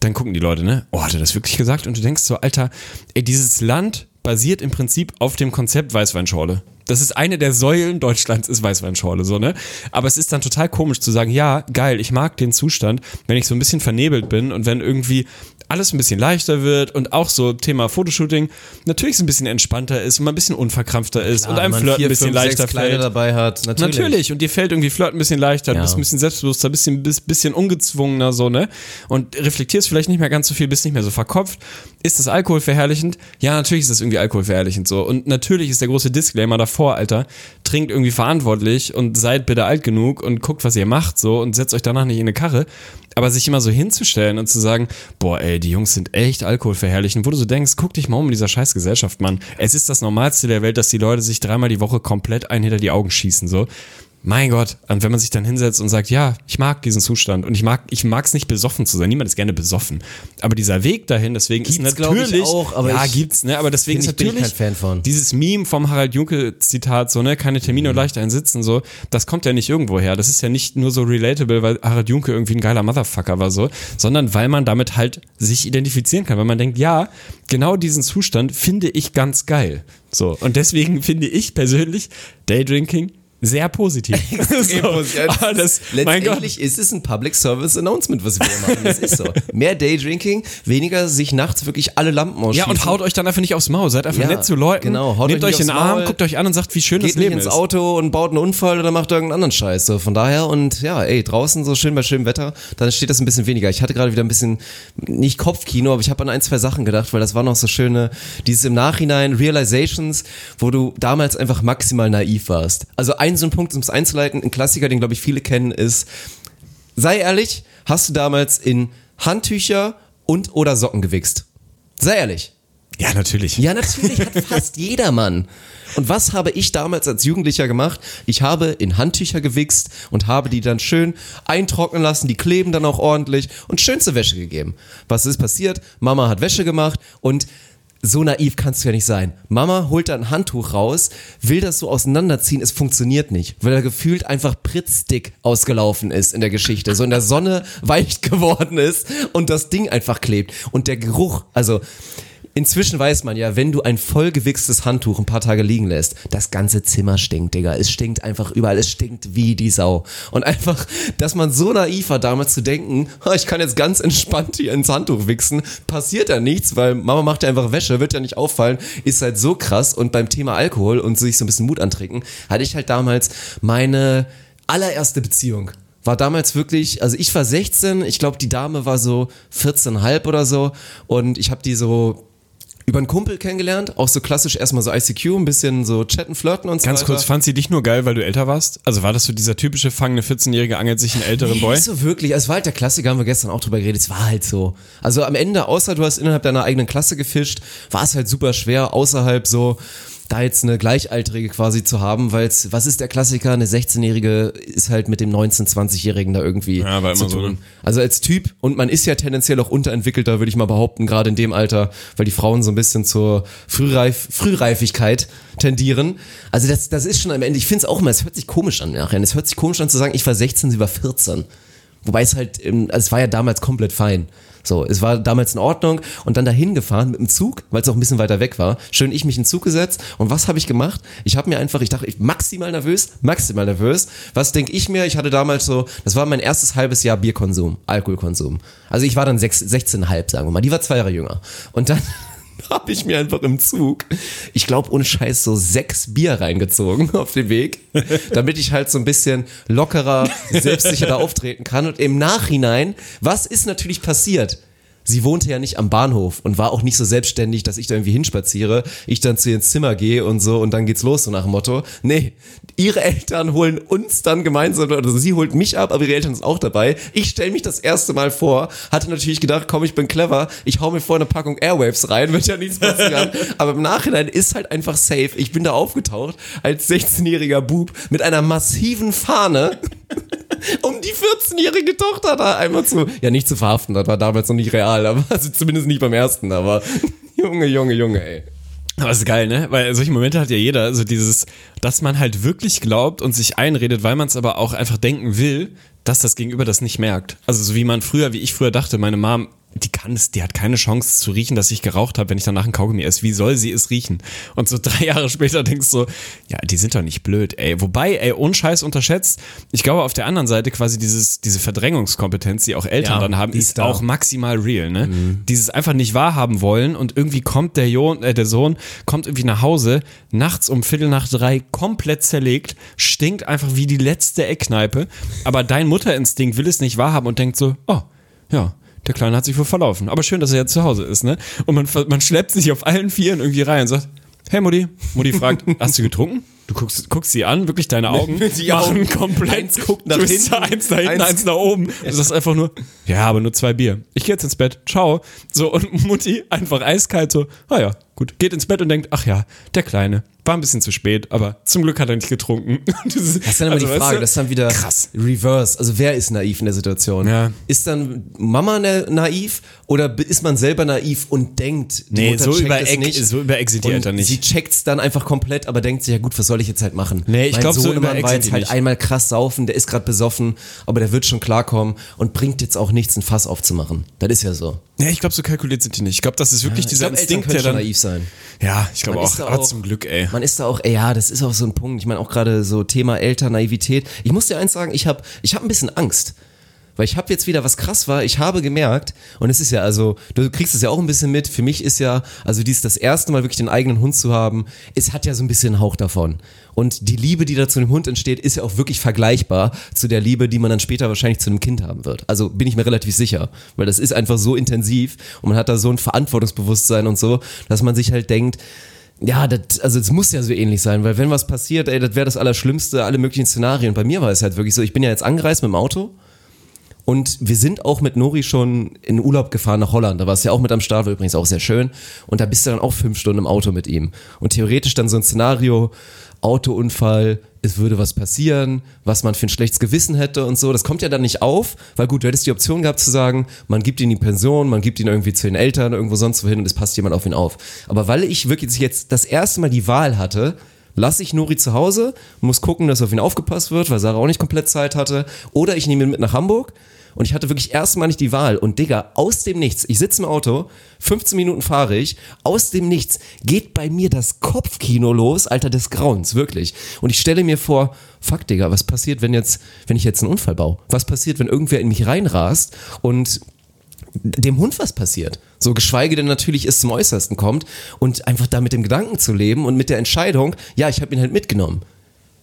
dann gucken die Leute, ne? Oh, hat er das wirklich gesagt? Und du denkst so, Alter, ey, dieses Land basiert im Prinzip auf dem Konzept Weißweinschorle. Das ist eine der Säulen Deutschlands, ist Weißweinschorle, so, ne? Aber es ist dann total komisch zu sagen, ja, geil, ich mag den Zustand, wenn ich so ein bisschen vernebelt bin und wenn irgendwie alles ein bisschen leichter wird und auch so Thema Fotoshooting natürlich so ein bisschen entspannter ist und man ein bisschen unverkrampfter ist und einem Flirt ein bisschen fünf, leichter Kleine fällt. dabei hat. Natürlich. Natürlich. Und dir fällt irgendwie Flirt ein bisschen leichter, du Ja. bist ein bisschen selbstbewusster, bisschen, bist, bisschen ungezwungener, so, ne? Und reflektierst vielleicht nicht mehr ganz so viel, bist nicht mehr so verkopft. Ist das Alkohol verherrlichend? Ja, natürlich ist das irgendwie Alkohol verherrlichend, so. Und natürlich ist der große Disclaimer davor, Alter, trinkt irgendwie verantwortlich und seid bitte alt genug und guckt, was ihr macht, so, und setzt euch danach nicht in eine Karre. Aber sich immer so hinzustellen und zu sagen, boah, ey, die Jungs sind echt alkoholverherrlichend, wo du so denkst, guck dich mal um in dieser scheiß Gesellschaft, Mann. Es ist das Normalste der Welt, dass die Leute sich dreimal die Woche komplett ein hinter die Augen schießen, so. Mein Gott, und wenn man sich dann hinsetzt und sagt, ja, ich mag diesen Zustand und ich mag, ich mag's nicht besoffen zu sein. Niemand ist gerne besoffen. Aber dieser Weg dahin, deswegen Gibt's, ist glaub ich, natürlich, auch, aber ja, ich- gibt's, ne, aber deswegen ist natürlich kein Fan von. dieses Meme vom Harald Junke Zitat, so, ne, keine Termine und Mhm. leicht einsitzen, so, das kommt ja nicht irgendwo her. Das ist ja nicht nur so relatable, weil Harald Junke irgendwie ein geiler Motherfucker war, so, sondern weil man damit halt sich identifizieren kann, weil man denkt, ja, genau diesen Zustand finde ich ganz geil. So, und deswegen finde ich persönlich Daydrinking sehr positiv. so, aber das, Gott. Letztendlich ist es ein Public Service Announcement, was wir hier machen. Das ist so. Mehr Daydrinking, weniger sich nachts wirklich alle Lampen Ja, ausschießen. und haut euch dann einfach nicht aufs Maul. Seid einfach Ja, nett zu Leuten. genau, haut Nehmt euch euch in den Arm, Maul. guckt euch an und sagt, wie schön das Leben ins ist. Auto und baut einen Unfall oder macht irgendeinen anderen Scheiß. So, von daher und ja, ey, draußen so schön bei schönem Wetter, dann steht das ein bisschen weniger. Ich hatte gerade wieder ein bisschen, nicht Kopfkino, aber ich habe an ein, zwei Sachen gedacht, weil das war noch so schöne, dieses im Nachhinein, Realizations, wo du damals einfach maximal naiv warst. Also ein so ein Punkt, um es einzuleiten, ein Klassiker, den glaube ich viele kennen, ist, sei ehrlich, hast du damals in Handtücher und oder Socken gewichst? Sei ehrlich. Ja, natürlich. Ja, natürlich hat fast jeder Mann. Und was habe ich damals als Jugendlicher gemacht? Ich habe in Handtücher gewichst und habe die dann schön eintrocknen lassen, die kleben dann auch ordentlich und schön zur Wäsche gegeben. Was ist passiert? Mama hat Wäsche gemacht und so naiv kannst du ja nicht sein. Mama holt da ein Handtuch raus, will das so auseinanderziehen, es funktioniert nicht, weil er gefühlt einfach pritzdick ausgelaufen ist in der Geschichte, so in der Sonne weich geworden ist und das Ding einfach klebt. Und der Geruch, also Inzwischen weiß man ja, wenn du ein vollgewichstes Handtuch ein paar Tage liegen lässt, das ganze Zimmer stinkt, Digga. Es stinkt einfach überall. Es stinkt wie die Sau. Und einfach, dass man so naiv war, damals zu denken, "Ha, ich kann jetzt ganz entspannt hier ins Handtuch wichsen, passiert ja nichts, weil Mama macht ja einfach Wäsche, wird ja nicht auffallen, ist halt so krass. Und beim Thema Alkohol und sich so ein bisschen Mut antrinken, hatte ich halt damals meine allererste Beziehung war damals wirklich, also ich war 16, ich glaube die Dame war so 14,5 oder so und ich habe die so über einen Kumpel kennengelernt, auch so klassisch erstmal so ICQ, ein bisschen so chatten, flirten und so Ganz weiter. kurz, fand sie dich nur geil, weil du älter warst? Also war das so dieser typische fangende 14-Jährige angelt sich einen älteren Nee, Boy? Nicht so wirklich. Es war halt der Klassiker, haben wir gestern auch drüber geredet. Es war halt so. Also am Ende, außer du hast innerhalb deiner eigenen Klasse gefischt, war es halt super schwer, außerhalb so da jetzt eine Gleichaltrige quasi zu haben, weil es, was ist der Klassiker? Eine 16-Jährige ist halt mit dem 19-, 20-Jährigen da irgendwie Ja, zu immer so, tun. ne? Also als Typ, und man ist ja tendenziell auch unterentwickelter, würde ich mal behaupten, gerade in dem Alter, weil die Frauen so ein bisschen zur Frühreif Frühreifigkeit tendieren. Also das, das ist schon am Ende, ich finde es auch immer, es hört sich komisch an nachher. Es hört sich komisch an zu sagen, ich war 16, sie war 14. Wobei es halt, ähm, also es war ja damals komplett fein. So, es war damals in Ordnung und dann dahin gefahren mit dem Zug, weil es auch ein bisschen weiter weg war. Schön ich mich in den Zug gesetzt und was habe ich gemacht? Ich habe mir einfach, ich dachte, ich maximal nervös, maximal nervös. Was denke ich mir? Ich hatte damals so, das war mein erstes halbes Jahr Bierkonsum, Alkoholkonsum. Also ich war dann sechs- 16,5, sagen wir mal. Die war zwei Jahre jünger. Und dann habe ich mir einfach im Zug, ich glaube ohne Scheiß, so sechs Bier reingezogen auf dem Weg, damit ich halt so ein bisschen lockerer, selbstsicherer auftreten kann. Und im Nachhinein, was ist natürlich passiert? Sie wohnte ja nicht am Bahnhof und war auch nicht so selbstständig, dass ich da irgendwie hinspaziere, ich dann zu ihr ins Zimmer gehe und so und dann geht's los, so nach dem Motto. Nee, ihre Eltern holen uns dann gemeinsam, also sie holt mich ab, aber ihre Eltern sind auch dabei. Ich stelle mich das erste Mal vor, hatte natürlich gedacht, komm, ich bin clever, ich hau mir vor eine Packung Airwaves rein, wird ja nichts passieren. aber im Nachhinein ist halt einfach safe. Ich bin da aufgetaucht als 16-jähriger Bub mit einer massiven Fahne um die 14-jährige Tochter da einmal zu, ja nicht zu verhaften, das war damals noch nicht real, aber also zumindest nicht beim ersten, aber Junge, Junge, Junge, ey. Aber ist geil, ne? Weil solche Momente hat ja jeder, so dieses, dass man halt wirklich glaubt und sich einredet, weil man es aber auch einfach denken will, dass das Gegenüber das nicht merkt. Also so wie man früher, wie ich früher dachte, meine Mom die kann es, die hat keine Chance zu riechen, dass ich geraucht habe, wenn ich danach ein Kaugummi esse. Wie soll sie es riechen? Und so drei Jahre später denkst du so, ja, die sind doch nicht blöd, ey. Wobei, ey, ohne Scheiß unterschätzt, ich glaube auf der anderen Seite quasi dieses, diese Verdrängungskompetenz, die auch Eltern Ja, dann haben, ist ist auch maximal real, ne? Dieses einfach nicht wahrhaben wollen und irgendwie kommt der, jo äh, der Sohn, kommt irgendwie nach Hause, nachts um Viertel nach drei, komplett zerlegt, stinkt einfach wie die letzte Eckkneipe, aber dein Mutterinstinkt will es nicht wahrhaben und denkt so, oh, ja, der Kleine hat sich wohl verlaufen. Aber schön, dass er jetzt zu Hause ist, ne? Und man, man schleppt sich auf allen Vieren irgendwie rein und sagt, hey Mutti. Mutti fragt, hast du getrunken? Du guckst, guckst sie an, wirklich deine Augen Die machen Augen. komplett. Eins guckt nach hinten, eins nach hinten, eins- eins nach oben. Du sagst einfach nur, ja, aber nur zwei Bier. Ich gehe jetzt ins Bett. Ciao. So, und Mutti einfach eiskalt so, ah ja, gut. Geht ins Bett und denkt, ach ja, der Kleine. War ein bisschen zu spät, aber zum Glück hat er nicht getrunken. Das ist, Das ist dann immer also, die weißt Frage, du, das ist dann wieder krass. reverse. Also wer ist naiv in der Situation? Ja. Ist dann Mama na naiv oder ist man selber naiv und denkt, die Nee, Mutter so über es nicht so über Eck sind die und Eltern nicht. Sie checkt's dann einfach komplett, aber denkt sich, ja gut, was soll ich jetzt halt machen? Nee, ich mein glaub, so Sohnemann war jetzt halt nicht. einmal krass saufen, der ist gerade besoffen, aber der wird schon klarkommen und bringt jetzt auch nichts, ein Fass aufzumachen. Das ist ja so. Nee, ich glaube, so kalkuliert sind die nicht. Ich glaube, das ist wirklich Ich dieser Eltern Instinkt, der dann. naiv sein. Ja, ich glaube auch. da Aber auch- zum Glück, ey. Man ist da auch, ey, ja, das ist auch so ein Punkt. Ich meine auch gerade so Thema Elternnaivität. Ich muss dir eins sagen, ich habe ich hab ein bisschen Angst. Weil ich habe jetzt wieder, was krass war, ich habe gemerkt, und es ist ja, also, du kriegst es ja auch ein bisschen mit, für mich ist ja, also dies das erste Mal wirklich den eigenen Hund zu haben, es hat ja so ein bisschen einen Hauch davon. Und die Liebe, die da zu dem Hund entsteht, ist ja auch wirklich vergleichbar zu der Liebe, die man dann später wahrscheinlich zu einem Kind haben wird. Also bin ich mir relativ sicher, weil das ist einfach so intensiv und man hat da so ein Verantwortungsbewusstsein und so, dass man sich halt denkt, ja, das, also es muss ja so ähnlich sein, weil wenn was passiert, ey, das wäre das Allerschlimmste, alle möglichen Szenarien. Bei mir war es halt wirklich so, ich bin ja jetzt angereist mit dem Auto und wir sind auch mit Nori schon in Urlaub gefahren nach Holland. Da war es ja auch mit am Start, war übrigens auch sehr schön. Und da bist du dann auch fünf Stunden im Auto mit ihm. Und theoretisch dann so ein Szenario, Autounfall, es würde was passieren, was man für ein schlechtes Gewissen hätte und so. Das kommt ja dann nicht auf, weil gut, du hättest die Option gehabt zu sagen, man gibt ihn die Pension, man gibt ihn irgendwie zu den Eltern, irgendwo sonst wohin und es passt jemand auf ihn auf. Aber weil ich wirklich jetzt das erste Mal die Wahl hatte, lasse ich Nori zu Hause, muss gucken, dass auf ihn aufgepasst wird, weil Sarah auch nicht komplett Zeit hatte, oder ich nehme ihn mit nach Hamburg. Und ich hatte wirklich erstmal nicht die Wahl. Und Digga, aus dem Nichts, ich sitze im Auto, 15 Minuten fahre ich, aus dem Nichts geht bei mir das Kopfkino los, Alter, des Grauens, wirklich. Und ich stelle mir vor, fuck, Digga, was passiert, wenn jetzt, wenn ich jetzt einen Unfall baue? Was passiert, wenn irgendwer in mich reinrast und dem Hund was passiert. So geschweige denn natürlich es zum Äußersten kommt und einfach da mit dem Gedanken zu leben und mit der Entscheidung, ja, ich habe ihn halt mitgenommen.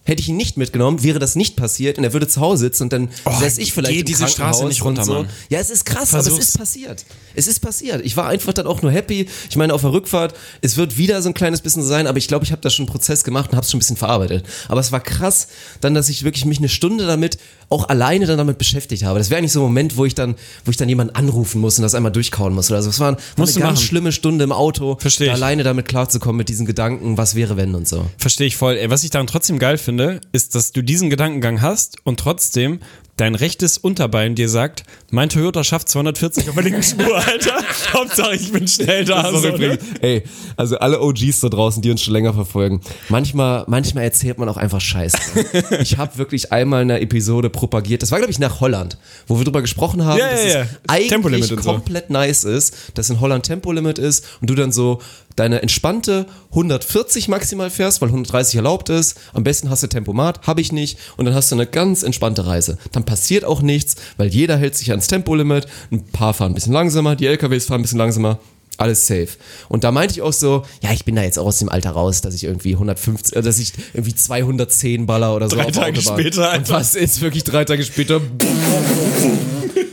Hätte ich ihn nicht mitgenommen, wäre das nicht passiert und er würde zu Hause sitzen und dann Oh, säß ich vielleicht geh im diese Straße nicht runter, so. Mann. Ja, es ist krass, aber es Versuch's. ist passiert. Es ist passiert. Ich war einfach dann auch nur happy. Ich meine, auf der Rückfahrt, es wird wieder so ein kleines bisschen sein, aber ich glaube, ich habe da schon einen Prozess gemacht und habe es schon ein bisschen verarbeitet. Aber es war krass, dann, dass ich wirklich mich eine Stunde damit auch alleine dann damit beschäftigt habe. Das wäre nicht so ein Moment, wo ich dann, wo ich dann jemanden anrufen muss und das einmal durchkauen muss oder so. Es war, eine ganz machen. schlimme Stunde im Auto, Versteh ich. alleine damit klarzukommen mit diesen Gedanken, was wäre wenn und so. Verstehe ich voll. Ey, was ich daran trotzdem geil finde, ist, dass du diesen Gedankengang hast und trotzdem dein rechtes Unterbein dir sagt, mein Toyota schafft 240 auf der linken Spur, Alter. Hauptsache, ich bin schnell da. So, übrigens, ey, also alle OGs da draußen, die uns schon länger verfolgen, manchmal, manchmal erzählt man auch einfach Scheiße. ich habe wirklich einmal eine Episode propagiert, das war glaube ich nach Holland, wo wir drüber gesprochen haben, Ja, dass ja, ja. es eigentlich und so. komplett nice ist, dass in Holland Tempolimit ist und du dann so deine entspannte 140 maximal fährst, weil 130 erlaubt ist. Am besten hast du Tempomat, habe ich nicht. Und dann hast du eine ganz entspannte Reise. Dann passiert auch nichts, weil jeder hält sich ans Tempolimit. Ein paar fahren ein bisschen langsamer, die LKWs fahren ein bisschen langsamer. Alles safe. Und da meinte ich auch so, ja, ich bin da jetzt auch aus dem Alter raus, dass ich irgendwie 150, äh, dass ich irgendwie 210 baller oder so. Drei Tage Autobahn. später, Und Alter. was ist wirklich drei Tage später?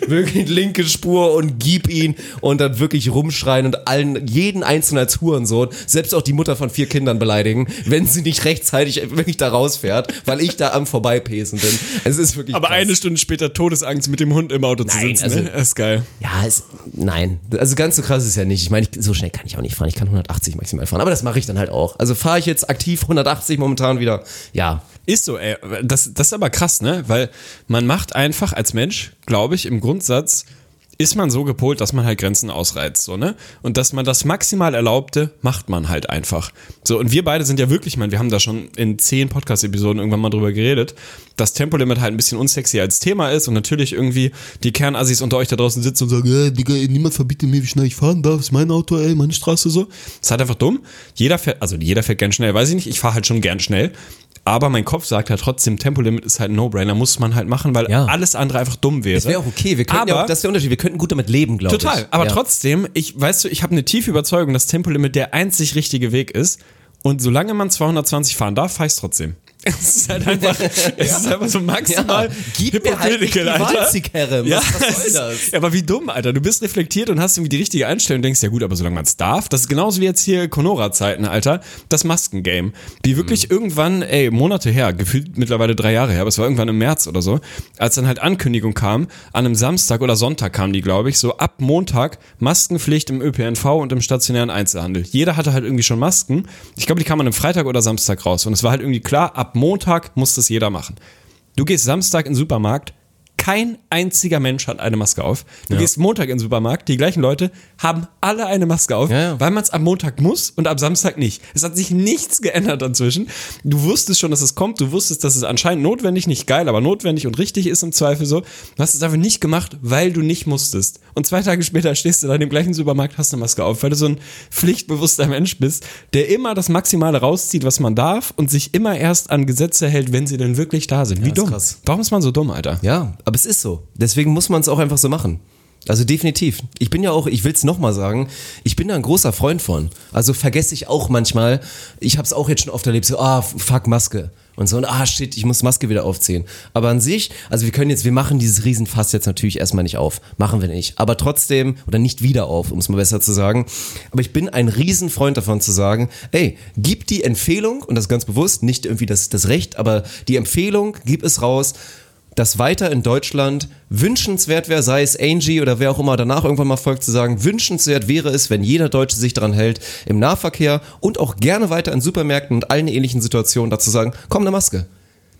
Wirklich linke Spur und gib ihn und dann wirklich rumschreien und allen, jeden einzelnen als Hurensohn, selbst auch die Mutter von vier Kindern beleidigen, wenn sie nicht rechtzeitig wirklich da rausfährt, weil ich da am Vorbeipesen bin. Es ist wirklich Aber krass. eine Stunde später Todesangst mit dem Hund im Auto zu Nein, sitzen. also- ne? Das ist geil. Ja, es, nein, also ganz so krass ist es ja nicht. Ich meine, ich, so schnell kann ich auch nicht fahren. Ich kann 180 maximal fahren, aber das mache ich dann halt auch. Also fahre ich jetzt aktiv 180 momentan wieder. Ja, Ist so, ey. Das, das ist aber krass, ne? Weil man macht einfach als Mensch, glaube ich, im Grundsatz ist man so gepolt, dass man halt Grenzen ausreizt, so, ne? Und dass man das maximal Erlaubte macht man halt einfach. So, und wir beide sind ja wirklich, ich meine, wir haben da schon in zehn Podcast-Episoden irgendwann mal drüber geredet, dass Tempolimit halt ein bisschen unsexy als Thema ist und natürlich irgendwie die Kernassis unter euch da draußen sitzen und sagen, äh, Digga, niemand verbietet mir, wie schnell ich fahren darf, ist mein Auto, ey, meine Straße, so. Das ist halt einfach dumm. Jeder fährt, also jeder fährt gern schnell, weiß ich nicht, ich fahre halt schon gern schnell. Aber mein Kopf sagt halt trotzdem, Tempolimit ist halt ein No-Brainer, muss man halt machen, weil Ja. alles andere einfach dumm wäre. Das wäre auch okay. Wir könnten ja auch, das ist der Unterschied. Wir könnten gut damit leben, glaube ich. Total, aber ja. trotzdem, ich weißt du, ich habe eine tiefe Überzeugung, dass Tempolimit der einzig richtige Weg ist. Und solange man 220 fahren darf, fahre ich trotzdem. Es ist halt einfach, es ist einfach so maximal Ja, gib mir halt nicht die Alter. Was- Ja, was soll das? Ja, aber wie dumm, Alter. Du bist reflektiert und hast irgendwie die richtige Einstellung und denkst, ja gut, aber solange man es darf, das ist genauso wie jetzt hier Conora-Zeiten, Alter, das Maskengame. Die wirklich Mhm. irgendwann, ey, Monate her, gefühlt mittlerweile drei Jahre her, aber es war irgendwann im März oder so, als dann halt Ankündigung kam, an einem Samstag oder Sonntag kam die, glaube ich, so ab Montag Maskenpflicht im ÖPNV und im stationären Einzelhandel. Jeder hatte halt irgendwie schon Masken. Ich glaube, die kamen an einem Freitag oder Samstag raus und es war halt irgendwie klar, ab Montag muss das jeder machen. Du gehst Samstag in den Supermarkt, kein einziger Mensch hat eine Maske auf. Du gehst Montag in den Supermarkt, die gleichen Leute haben alle eine Maske auf, Ja, ja. weil man es am Montag muss und am Samstag nicht. Es hat sich nichts geändert dazwischen. Du wusstest schon, dass es kommt, du wusstest, dass es anscheinend notwendig, nicht geil, aber notwendig und richtig ist im Zweifel so. Du hast es einfach nicht gemacht, weil du nicht musstest. Und zwei Tage später stehst du da in dem gleichen Supermarkt, hast eine Maske auf, weil du so ein pflichtbewusster Mensch bist, der immer das Maximale rauszieht, was man darf und sich immer erst an Gesetze hält, wenn sie denn wirklich da sind. Wie ist dumm. krass. Warum ist man so dumm, Alter? Ja, aber es ist so. Deswegen muss man es auch einfach so machen. Also definitiv. Ich bin ja auch, ich will es nochmal sagen, ich bin da ein großer Freund von. Also vergesse ich auch manchmal, ich habe es auch jetzt schon oft erlebt, so, ah, fuck Maske. Und so, und ah, shit, ich muss Maske wieder aufziehen. Aber an sich, also wir können jetzt, wir machen dieses Riesenfass jetzt natürlich erstmal nicht auf. Machen wir nicht. Aber trotzdem, oder nicht wieder auf, um es mal besser zu sagen. Aber ich bin ein Riesenfreund davon zu sagen, ey, gib die Empfehlung, und das ganz bewusst, nicht irgendwie das, das Recht, aber die Empfehlung, gib es raus, dass weiter in Deutschland wünschenswert wäre, sei es Angie oder wer auch immer danach irgendwann mal folgt, zu sagen, wünschenswert wäre es, wenn jeder Deutsche sich daran hält, im Nahverkehr und auch gerne weiter in Supermärkten und allen ähnlichen Situationen dazu sagen, komm, eine Maske.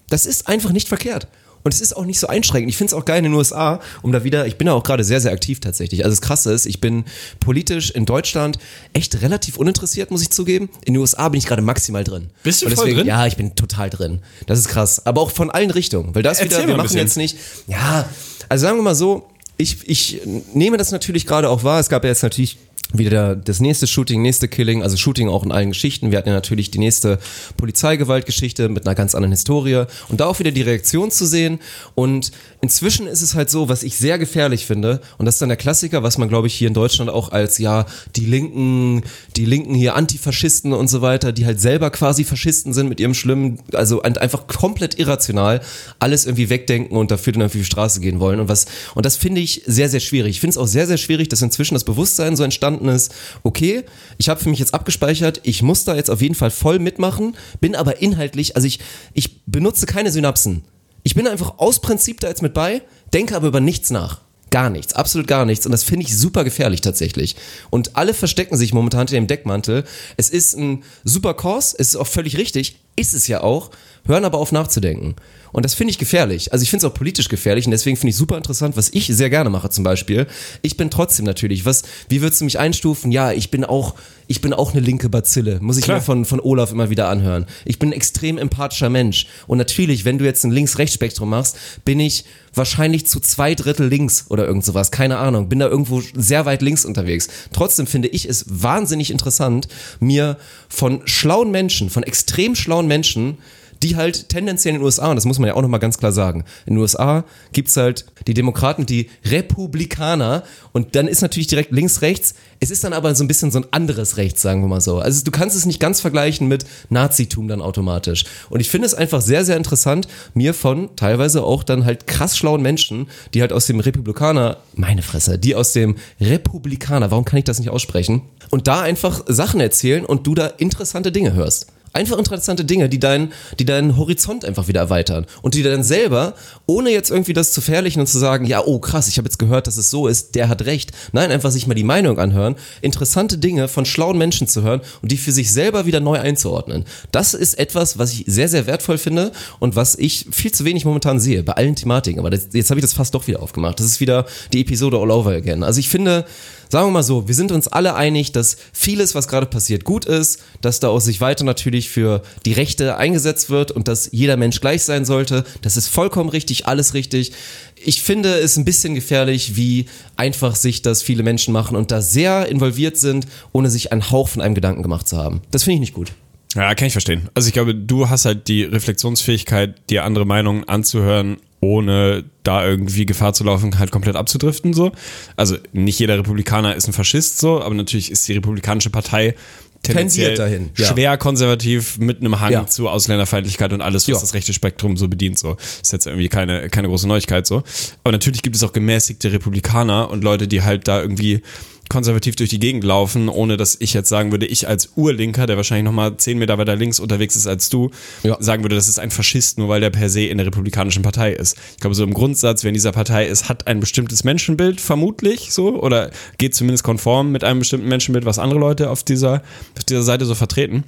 Das ist einfach nicht verkehrt. Und es ist auch nicht so einschränkend. Ich finde es auch geil in den USA, um da wieder, ich bin da auch gerade sehr, sehr aktiv tatsächlich. Also das Krasse ist, ich bin politisch in Deutschland echt relativ uninteressiert, muss ich zugeben. In den USA bin ich gerade maximal drin. Bist du Und voll drin? Ja, ich bin total drin. Das ist krass. Aber auch von allen Richtungen. Weil das Erzähl wieder, wir machen bisschen. jetzt nicht, ja, also sagen wir mal so, ich, ich nehme das natürlich gerade auch wahr. Es gab ja jetzt natürlich wieder das nächste Shooting, nächste Killing, also Shooting auch in allen Geschichten. Wir hatten ja natürlich die nächste Polizeigewaltgeschichte mit einer ganz anderen Historie und da auch wieder die Reaktion zu sehen. Und inzwischen ist es halt so, was ich sehr gefährlich finde, und das ist dann der Klassiker, was man glaube ich hier in Deutschland auch als ja die Linken, die Linken hier Antifaschisten und so weiter, die halt selber quasi Faschisten sind mit ihrem schlimmen, also ein- einfach komplett irrational alles irgendwie wegdenken und dafür dann auf die Straße gehen wollen und was und das finde ich sehr sehr schwierig. Ich finde es auch sehr sehr schwierig, dass inzwischen das Bewusstsein so entstanden ist. Okay, ich habe für mich jetzt abgespeichert, ich muss da jetzt auf jeden Fall voll mitmachen, bin aber inhaltlich, also ich ich benutze keine Synapsen. Ich bin einfach aus Prinzip da jetzt mit bei, denke aber über nichts nach. Gar nichts, absolut gar nichts. Und das finde ich super gefährlich tatsächlich. Und alle verstecken sich momentan hinter dem Deckmantel. Es ist ein super Kurs, es ist auch völlig richtig, ist es ja auch, hören aber auf nachzudenken. Und das finde ich gefährlich. Also ich finde es auch politisch gefährlich und deswegen finde ich super interessant, was ich sehr gerne mache zum Beispiel. Ich bin trotzdem natürlich, was, wie würdest du mich einstufen? Ja, ich bin auch, ich bin auch eine linke Bazille. Muss ich Klar. mir von, von Olaf immer wieder anhören. Ich bin ein extrem empathischer Mensch. Und natürlich, wenn du jetzt ein Links-Rechts-Spektrum machst, bin ich wahrscheinlich zu zwei Drittel links oder irgend sowas. Keine Ahnung. Bin da irgendwo sehr weit links unterwegs. Trotzdem finde ich es wahnsinnig interessant, mir von schlauen Menschen, von extrem schlauen Menschen, die halt tendenziell in den USA, und das muss man ja auch nochmal ganz klar sagen, in den USA gibt's halt die Demokraten, die Republikaner und dann ist natürlich direkt links, rechts. Es ist dann aber so ein bisschen so ein anderes Rechts, sagen wir mal so. Also du kannst es nicht ganz vergleichen mit Nazitum dann automatisch. Und ich finde es einfach sehr, sehr interessant, mir von teilweise auch dann halt krass schlauen Menschen, die halt aus dem Republikaner, meine Fresse, die aus dem Republikaner, warum kann ich das nicht aussprechen? Und da einfach Sachen erzählen und du da interessante Dinge hörst. Einfach interessante Dinge, die deinen, die deinen Horizont einfach wieder erweitern. Und die dann selber, ohne jetzt irgendwie das zu verherrlichen und zu sagen, ja, oh krass, ich habe jetzt gehört, dass es so ist, der hat recht. Nein, einfach sich mal die Meinung anhören, interessante Dinge von schlauen Menschen zu hören und die für sich selber wieder neu einzuordnen. Das ist etwas, was ich sehr, sehr wertvoll finde und was ich viel zu wenig momentan sehe, bei allen Thematiken. Aber das, jetzt habe ich das fast doch wieder aufgemacht. Das ist wieder die Episode all over again. Also ich finde, sagen wir mal so, wir sind uns alle einig, dass vieles, was gerade passiert, gut ist, dass da auch sich weiter natürlich für die Rechte eingesetzt wird und dass jeder Mensch gleich sein sollte. Das ist vollkommen richtig, alles richtig. Ich finde es ein bisschen gefährlich, wie einfach sich das viele Menschen machen und da sehr involviert sind, ohne sich einen Hauch von einem Gedanken gemacht zu haben. Das finde ich nicht gut. Ja, kann ich verstehen. Also ich glaube, du hast halt die Reflexionsfähigkeit, dir andere Meinungen anzuhören, ohne da irgendwie Gefahr zu laufen, halt komplett abzudriften so. Also nicht jeder Republikaner ist ein Faschist so, aber natürlich ist die Republikanische Partei tendenziell dahin, ja. schwer konservativ mit einem Hang Ja. zu Ausländerfeindlichkeit und alles, was Ja. das rechte Spektrum so bedient. So ist jetzt irgendwie keine keine große Neuigkeit so. Aber natürlich gibt es auch gemäßigte Republikaner und Leute, die halt da irgendwie konservativ durch die Gegend laufen, ohne dass ich jetzt sagen würde, ich als Urlinker, der wahrscheinlich nochmal zehn Meter weiter links unterwegs ist als du, Ja. sagen würde, das ist ein Faschist, nur weil der per se in der Republikanischen Partei ist. Ich glaube, so im Grundsatz, wer in dieser Partei ist, hat ein bestimmtes Menschenbild, vermutlich so, oder geht zumindest konform mit einem bestimmten Menschenbild, was andere Leute auf dieser, auf dieser Seite so vertreten.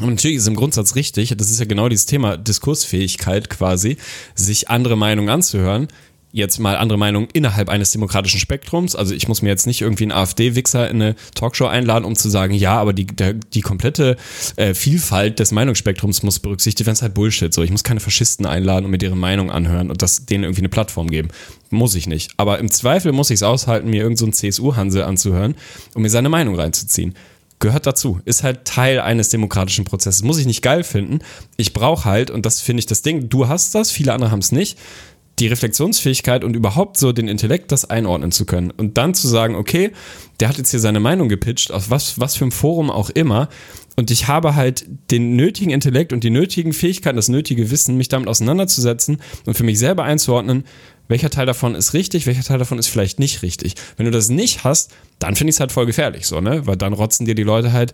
Und natürlich ist es im Grundsatz richtig, das ist ja genau dieses Thema Diskursfähigkeit quasi, sich andere Meinungen anzuhören. Jetzt mal andere Meinungen innerhalb eines demokratischen Spektrums. Also ich muss mir jetzt nicht irgendwie einen AfD-Wichser in eine Talkshow einladen, um zu sagen, ja, aber die, der, die komplette äh, Vielfalt des Meinungsspektrums muss berücksichtigt werden. Das ist halt Bullshit. So, ich muss keine Faschisten einladen und mir deren Meinung anhören und das denen irgendwie eine Plattform geben. Muss ich nicht. Aber im Zweifel muss ich es aushalten, mir irgendeinen so CSU-Hansel anzuhören, um mir seine Meinung reinzuziehen gehört dazu, ist halt Teil eines demokratischen Prozesses. Muss ich nicht geil finden. Ich brauche halt, und das finde ich das Ding, du hast das, viele andere haben es nicht, die Reflexionsfähigkeit und überhaupt so den Intellekt, das einordnen zu können. Und dann zu sagen, okay, der hat jetzt hier seine Meinung gepitcht, aus was, was für einem Forum auch immer. Und ich habe halt den nötigen Intellekt und die nötigen Fähigkeiten, das nötige Wissen, mich damit auseinanderzusetzen und für mich selber einzuordnen, welcher Teil davon ist richtig, welcher Teil davon ist vielleicht nicht richtig. Wenn du das nicht hast, dann finde ich es halt voll gefährlich, so, ne? Weil dann rotzen dir die Leute halt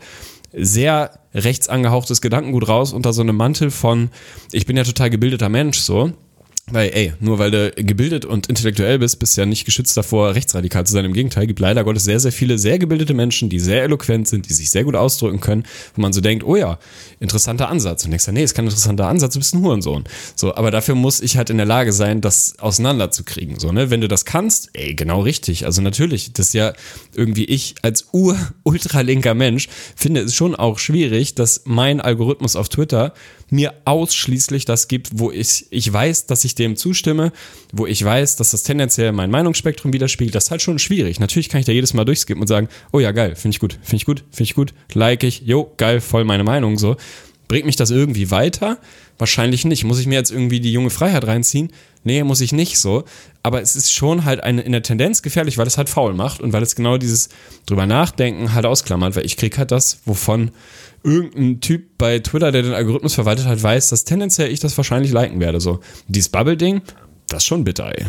sehr rechts angehauchtes Gedankengut raus unter so einem Mantel von, ich bin ja total gebildeter Mensch, so. Weil, ey, nur weil du gebildet und intellektuell bist, bist du ja nicht geschützt davor, rechtsradikal zu sein. Im Gegenteil, gibt leider Gottes sehr, sehr viele sehr gebildete Menschen, die sehr eloquent sind, die sich sehr gut ausdrücken können, wo man so denkt, oh ja, interessanter Ansatz. Und denkst du, nee, ist kein interessanter Ansatz, du bist ein Hurensohn. So, aber dafür muss ich halt in der Lage sein, das auseinanderzukriegen. So, ne? Wenn du das kannst, ey, genau richtig. Also natürlich, das ist ja irgendwie ich als ur-ultralinker Mensch finde es schon auch schwierig, dass mein Algorithmus auf Twitter mir ausschließlich das gibt, wo ich, ich weiß, dass ich dem zustimme, wo ich weiß, dass das tendenziell mein Meinungsspektrum widerspiegelt. Das ist halt schon schwierig. Natürlich kann ich da jedes Mal durchskippen und sagen, oh ja, geil, finde ich gut, finde ich gut, finde ich gut, like ich, jo, geil, voll meine Meinung, so. Bringt mich das irgendwie weiter? Wahrscheinlich nicht. Muss ich mir jetzt irgendwie die junge Freiheit reinziehen? Nee, muss ich nicht so. Aber es ist schon halt eine, in der Tendenz gefährlich, weil es halt faul macht und weil es genau dieses drüber nachdenken halt ausklammert, weil ich krieg halt das, wovon irgendein Typ bei Twitter, der den Algorithmus verwaltet hat, weiß, dass tendenziell ich das wahrscheinlich liken werde. So, dieses Bubble-Ding, das ist schon bitter, ey.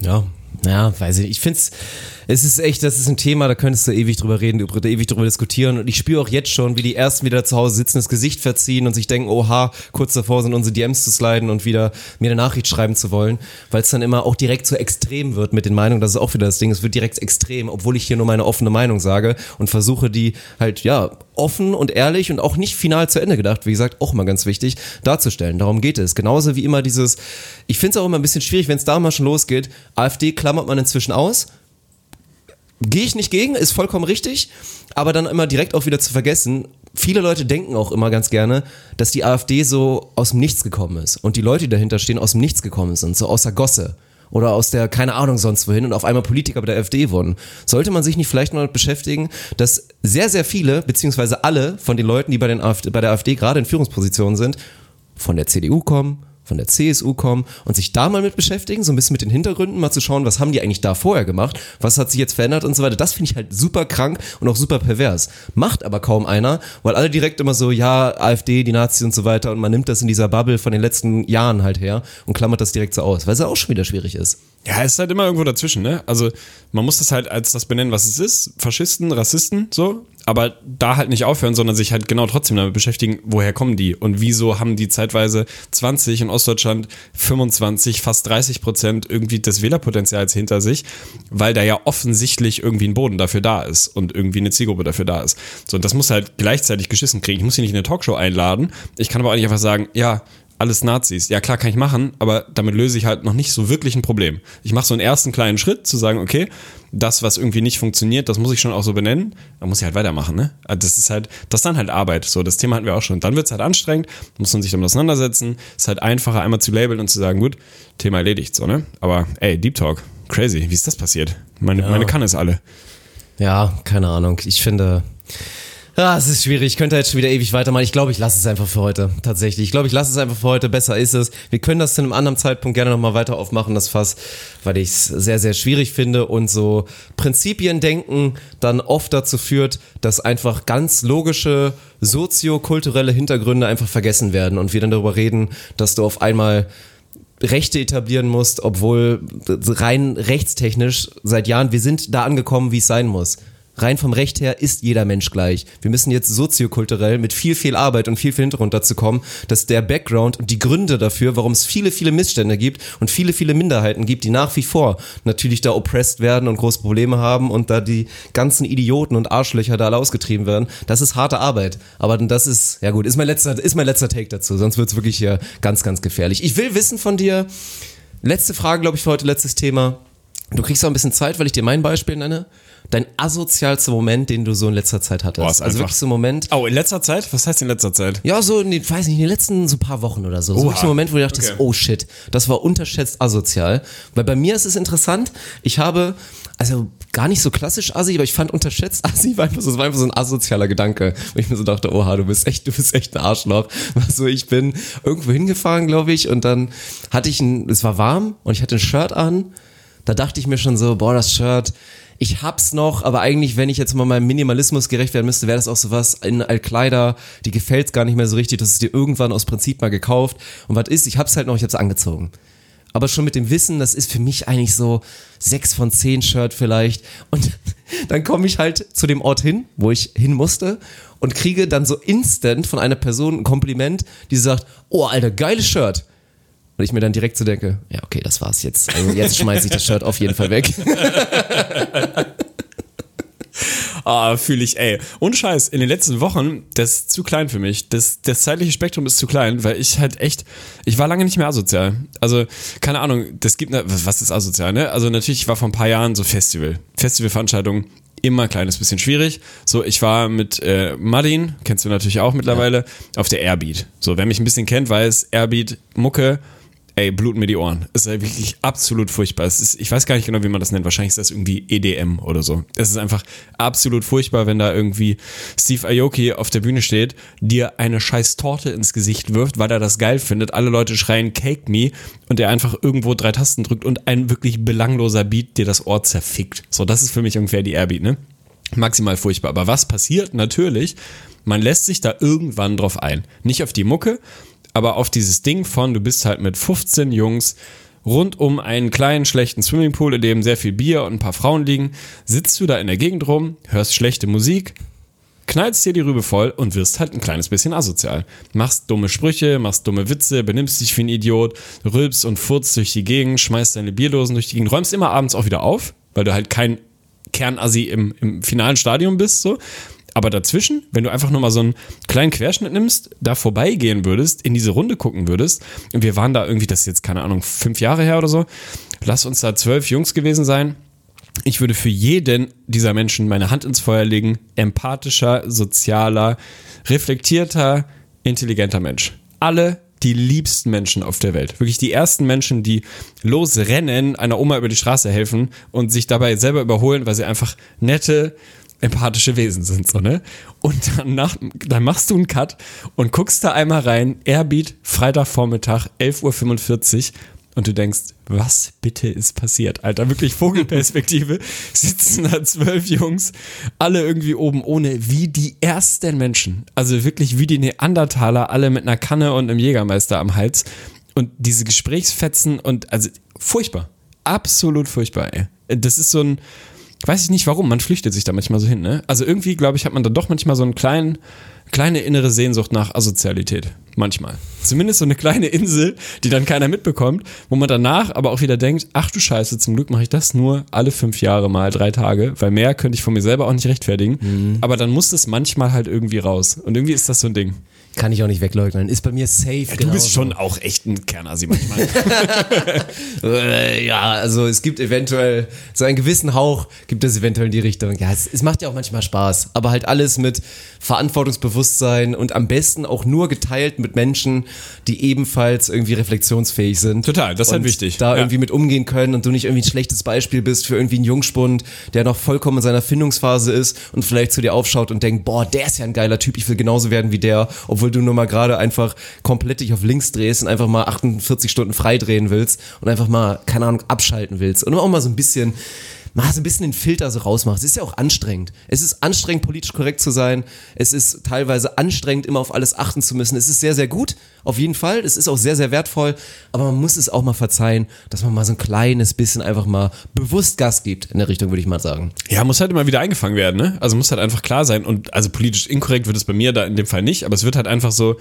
Ja, ja, weiß ich nicht. Ich finde es, es ist echt, das ist ein Thema, da könntest du ewig drüber reden, über- ewig drüber diskutieren. Und ich spüre auch jetzt schon, wie die ersten wieder zu Hause sitzen, das Gesicht verziehen und sich denken, oha, kurz davor sind unsere DMs zu sliden und wieder mir eine Nachricht schreiben zu wollen, weil es dann immer auch direkt so extrem wird mit den Meinungen. Das ist auch wieder das Ding, es wird direkt extrem, obwohl ich hier nur meine offene Meinung sage und versuche die halt, ja, offen und ehrlich und auch nicht final zu Ende gedacht, wie gesagt, auch mal ganz wichtig, darzustellen. Darum geht es. Genauso wie immer dieses, ich finde es auch immer ein bisschen schwierig, wenn es da mal schon losgeht, AfD klammert man inzwischen aus, gehe ich nicht gegen, ist vollkommen richtig, aber dann immer direkt auch wieder zu vergessen, viele Leute denken auch immer ganz gerne, dass die AfD so aus dem Nichts gekommen ist und die Leute, die dahinter stehen, aus dem Nichts gekommen sind, so aus der Gosse oder aus der, keine Ahnung, sonst wohin und auf einmal Politiker bei der AfD wurden. Sollte man sich nicht vielleicht mal beschäftigen, dass sehr, sehr viele, beziehungsweise alle von den Leuten, die bei, den AfD, bei der AfD gerade in Führungspositionen sind, von der CDU kommen, von der CSU kommen und sich da mal mit beschäftigen, so ein bisschen mit den Hintergründen, mal zu schauen, was haben die eigentlich da vorher gemacht, was hat sich jetzt verändert und so weiter. Das finde ich halt super krank und auch super pervers. Macht aber kaum einer, weil alle direkt immer so, ja, AfD, die Nazis und so weiter und man nimmt das in dieser Bubble von den letzten Jahren halt her und klammert das direkt so aus, weil es ja auch schon wieder schwierig ist. Ja, es ist halt immer irgendwo dazwischen, ne? Also man muss das halt als das benennen, was es ist. Faschisten, Rassisten, so. Aber da halt nicht aufhören, sondern sich halt genau trotzdem damit beschäftigen, woher kommen die und wieso haben die zeitweise 20 in Ostdeutschland 25, fast 30 Prozent irgendwie des Wählerpotenzials hinter sich, weil da ja offensichtlich irgendwie ein Boden dafür da ist und irgendwie eine Zielgruppe dafür da ist. So, und das muss halt gleichzeitig geschissen kriegen. Ich muss sie nicht in eine Talkshow einladen. Ich kann aber auch nicht einfach sagen, ja, alles Nazis. Ja, klar kann ich machen, aber damit löse ich halt noch nicht so wirklich ein Problem. Ich mache so einen ersten kleinen Schritt zu sagen, okay, das, was irgendwie nicht funktioniert, das muss ich schon auch so benennen. Da muss ich halt weitermachen, ne? Also Das ist halt, das ist dann halt Arbeit. So, das Thema hatten wir auch schon. Dann wird es halt anstrengend, muss man sich damit auseinandersetzen. Ist halt einfacher, einmal zu labeln und zu sagen, gut, Thema erledigt, so, ne? Aber ey, Deep Talk, crazy. Wie ist das passiert? Meine, meine Kanne ist alle. Ja, keine Ahnung. Ich finde. Ah, es ist schwierig. Ich könnte jetzt schon wieder ewig weitermachen. Ich glaube, ich lasse es einfach für heute. Tatsächlich. Ich glaube, ich lasse es einfach für heute. Besser ist es. Wir können das zu einem anderen Zeitpunkt gerne nochmal weiter aufmachen, das Fass, weil ich es sehr, sehr schwierig finde und so Prinzipien denken dann oft dazu führt, dass einfach ganz logische soziokulturelle Hintergründe einfach vergessen werden und wir dann darüber reden, dass du auf einmal Rechte etablieren musst, obwohl rein rechtstechnisch seit Jahren, wir sind da angekommen, wie es sein muss. Rein vom Recht her ist jeder Mensch gleich. Wir müssen jetzt soziokulturell mit viel, viel Arbeit und viel, viel Hintergrund dazu kommen, dass der Background und die Gründe dafür, warum es viele, viele Missstände gibt und viele, viele Minderheiten gibt, die nach wie vor natürlich da oppressed werden und große Probleme haben und da die ganzen Idioten und Arschlöcher da alle ausgetrieben werden, das ist harte Arbeit. Aber das ist, ja gut, ist mein letzter, ist mein letzter Take dazu, sonst wird's wirklich hier ganz, ganz gefährlich. Ich will wissen von dir, letzte Frage, glaube ich, für heute, letztes Thema. Du kriegst auch ein bisschen Zeit, weil ich dir mein Beispiel nenne. Dein asozialster Moment, den du so in letzter Zeit hattest. Boah, ist also einfach- wirklich so ein Moment. Oh, in letzter Zeit? Was heißt in letzter Zeit? Ja, so in den, weiß nicht, in den letzten so paar Wochen oder so. So Oha. wirklich so ein Moment, wo du dachtest, Okay. oh shit, das war unterschätzt asozial. Weil bei mir ist es interessant, ich habe, also gar nicht so klassisch assi, aber ich fand unterschätzt assi, war einfach so, es war einfach so ein asozialer Gedanke. Wo ich mir so dachte, oha, du bist echt, du bist echt ein Arschloch. So, ich bin irgendwo hingefahren, glaube ich, und dann hatte ich ein, es war warm und ich hatte ein Shirt an. Da dachte ich mir schon so, boah, das Shirt, ich hab's noch, aber eigentlich, wenn ich jetzt mal meinem Minimalismus gerecht werden müsste, wäre das auch sowas in Altkleider, die gefällt's gar nicht mehr so richtig, das ist dir irgendwann aus Prinzip mal gekauft. Und was ist, ich hab's halt noch, ich hab's angezogen. Aber schon mit dem Wissen, das ist für mich eigentlich so sechs von zehn Shirt vielleicht. Und dann komme ich halt zu dem Ort hin, wo ich hin musste und kriege dann so instant von einer Person ein Kompliment, die sagt, oh, Alter, geiles Shirt. Und ich mir dann direkt so denke, ja, okay, das war's jetzt. Also jetzt schmeiß ich das Shirt auf jeden Fall weg. Ah, fühle ich, ey. Und Scheiß, in den letzten Wochen, das ist zu klein für mich. Das, das zeitliche Spektrum ist zu klein, weil ich halt echt, ich war lange nicht mehr asozial. Also, keine Ahnung, das gibt, ne, was ist asozial, ne? Also natürlich war vor ein paar Jahren so Festival. Festivalveranstaltungen immer ein kleines bisschen schwierig. So, ich war mit äh, Madin, kennst du natürlich auch mittlerweile, auf der Airbeat. So, wer mich ein bisschen kennt, weiß, Airbeat, Mucke, ey, bluten mir die Ohren. Es ist wirklich absolut furchtbar. Ist, ich weiß gar nicht genau, wie man das nennt. Wahrscheinlich ist das irgendwie EDM oder so. Es ist einfach absolut furchtbar, wenn da irgendwie Steve Aoki auf der Bühne steht, dir eine scheiß Torte ins Gesicht wirft, weil er das geil findet. Alle Leute schreien Cake Me und er einfach irgendwo drei Tasten drückt und ein wirklich belangloser Beat dir das Ohr zerfickt. So, das ist für mich ungefähr die Airbeat, ne? Maximal furchtbar. Aber was passiert? Natürlich, man lässt sich da irgendwann drauf ein. Nicht auf die Mucke, aber auf dieses Ding von, du bist halt mit 15 Jungs rund um einen kleinen, schlechten Swimmingpool, in dem sehr viel Bier und ein paar Frauen liegen, sitzt du da in der Gegend rum, hörst schlechte Musik, knallst dir die Rübe voll und wirst halt ein kleines bisschen asozial. Machst dumme Sprüche, machst dumme Witze, benimmst dich wie ein Idiot, rülpst und furzt durch die Gegend, schmeißt deine Bierdosen durch die Gegend, räumst immer abends auch wieder auf, weil du halt kein Kernassi im, im finalen Stadium bist, so. Aber dazwischen, wenn du einfach nur mal so einen kleinen Querschnitt nimmst, da vorbeigehen würdest, in diese Runde gucken würdest, und wir waren da irgendwie, das ist jetzt keine Ahnung, fünf Jahre her oder so, lass uns da zwölf Jungs gewesen sein. Ich würde für jeden dieser Menschen meine Hand ins Feuer legen. Empathischer, sozialer, reflektierter, intelligenter Mensch. Alle die liebsten Menschen auf der Welt. Wirklich die ersten Menschen, die losrennen, einer Oma über die Straße helfen und sich dabei selber überholen, weil sie einfach nette, empathische Wesen sind, so, ne? Und dann, nach, dann machst du einen Cut und guckst da einmal rein, Airbeat, Freitagvormittag, 11.45 Uhr und du denkst, was bitte ist passiert? Alter, wirklich Vogelperspektive, sitzen da zwölf Jungs, alle irgendwie oben ohne, wie die ersten Menschen. Also wirklich wie die Neandertaler, alle mit einer Kanne und einem Jägermeister am Hals. Und diese Gesprächsfetzen und, also furchtbar. absolut furchtbar, ey. Das ist so ein, weiß ich nicht warum, man flüchtet sich da manchmal so hin, ne? Also irgendwie, glaube ich, hat man da doch manchmal so einen kleinen, kleine innere Sehnsucht nach Asozialität. Manchmal. Zumindest so eine kleine Insel, die dann keiner mitbekommt, wo man danach aber auch wieder denkt, ach du Scheiße, zum Glück mache ich das nur alle fünf Jahre mal drei Tage, weil mehr könnte ich von mir selber auch nicht rechtfertigen. Aber dann muss es manchmal halt irgendwie raus. Und irgendwie ist das so ein Ding. Kann ich auch nicht wegleugnen. Ist bei mir safe. Ja, du genauso. bist schon auch echt ein Kernasi manchmal. Ja, also es gibt eventuell so einen gewissen Hauch, gibt es eventuell in die Richtung. Ja, es, es macht ja auch manchmal Spaß, aber halt alles mit Verantwortungsbewusstsein und am besten auch nur geteilt mit Menschen, die ebenfalls irgendwie reflexionsfähig sind. Total, das ist halt wichtig. Da Ja. irgendwie mit umgehen können und du nicht irgendwie ein schlechtes Beispiel bist für irgendwie einen Jungspund, der noch vollkommen in seiner Findungsphase ist und vielleicht zu dir aufschaut und denkt, boah, der ist ja ein geiler Typ, ich will genauso werden wie der, obwohl du nur mal gerade einfach komplett dich auf links drehst und einfach mal 48 Stunden frei drehen willst und einfach mal, keine Ahnung, abschalten willst und auch mal so ein bisschen mal so ein bisschen den Filter so rausmachst. Es ist ja auch anstrengend. Es ist anstrengend, politisch korrekt zu sein. Es ist teilweise anstrengend, immer auf alles achten zu müssen. Es ist sehr, sehr gut, auf jeden Fall. Es ist auch sehr, sehr wertvoll. Aber man muss es auch mal verzeihen, dass man mal so ein kleines bisschen einfach mal bewusst Gas gibt in der Richtung, würde ich mal sagen. Ja, muss halt immer wieder eingefangen werden, ne? Also muss halt einfach klar sein. Und also politisch inkorrekt wird es bei mir da in dem Fall nicht, aber es wird halt einfach so,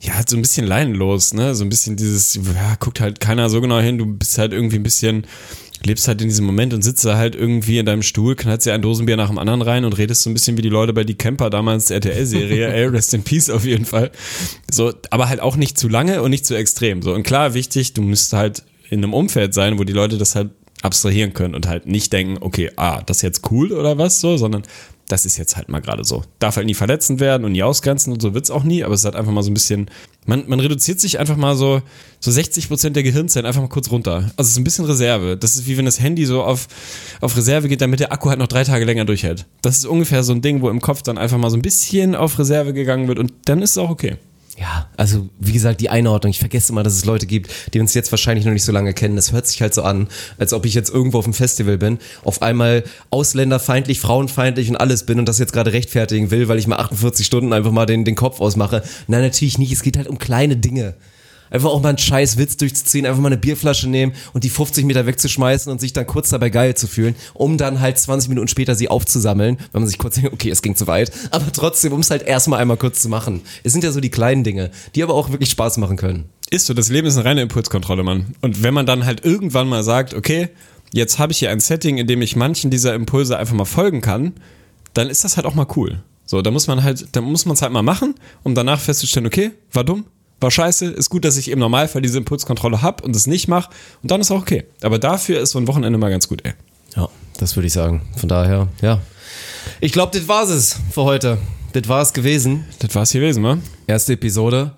ja, halt so ein bisschen leinenlos, ne? So ein bisschen dieses, ja, guckt halt keiner so genau hin, du bist halt irgendwie ein bisschen, lebst halt in diesem Moment und sitzt da halt irgendwie in deinem Stuhl, knallst dir ein Dosenbier nach dem anderen rein und redest so ein bisschen wie die Leute bei Die Camper damals RTL-Serie, ey, rest in peace auf jeden Fall. So, aber halt auch nicht zu lange und nicht zu extrem. So, und klar, wichtig, du müsst halt in einem Umfeld sein, wo die Leute das halt abstrahieren können und halt nicht denken, okay, ah, das ist jetzt cool oder was so, sondern das ist jetzt halt mal gerade so. Darf halt nie verletzend werden und nie ausgrenzen und so wird's auch nie, aber es ist halt einfach mal so ein bisschen, man, man reduziert sich einfach mal so, so 60 Prozent der Gehirnzellen einfach mal kurz runter. Also es ist ein bisschen Reserve. Das ist wie wenn das Handy so auf, auf Reserve geht, damit der Akku halt noch drei Tage länger durchhält. Das ist ungefähr so ein Ding, wo im Kopf dann einfach mal so ein bisschen auf Reserve gegangen wird und dann ist es auch okay. Ja, also wie gesagt, die Einordnung. Ich vergesse immer, dass es Leute gibt, die uns jetzt wahrscheinlich noch nicht so lange kennen. Das hört sich halt so an, als ob ich jetzt irgendwo auf dem Festival bin, auf einmal ausländerfeindlich, frauenfeindlich und alles bin und das jetzt gerade rechtfertigen will, weil ich mal 48 Stunden einfach mal den, den Kopf ausmache. Nein, natürlich nicht. Es geht halt um kleine Dinge. Einfach auch mal einen scheiß Witz durchzuziehen, einfach mal eine Bierflasche nehmen und die 50 Meter wegzuschmeißen und sich dann kurz dabei geil zu fühlen, um dann halt 20 Minuten später sie aufzusammeln, wenn man sich kurz denkt, okay, es ging zu weit, aber trotzdem, um es halt erstmal einmal kurz zu machen. Es sind ja so die kleinen Dinge, die aber auch wirklich Spaß machen können. Ist so, das Leben ist eine reine Impulskontrolle, Mann. Und wenn man dann halt irgendwann mal sagt, okay, jetzt habe ich hier ein Setting, in dem ich manchen dieser Impulse einfach mal folgen kann, dann ist das halt auch mal cool. So, da muss man halt, da muss man es halt mal machen, um danach festzustellen, okay, war dumm, war scheiße, ist gut, dass ich im Normalfall diese Impulskontrolle hab und es nicht mache und dann ist auch okay. Aber dafür ist so ein Wochenende mal ganz gut, ey. Ja, das würde ich sagen. Von daher, ja. Ich glaube, das war's es für heute. Das war's gewesen. Das war's gewesen, wa? Erste Episode.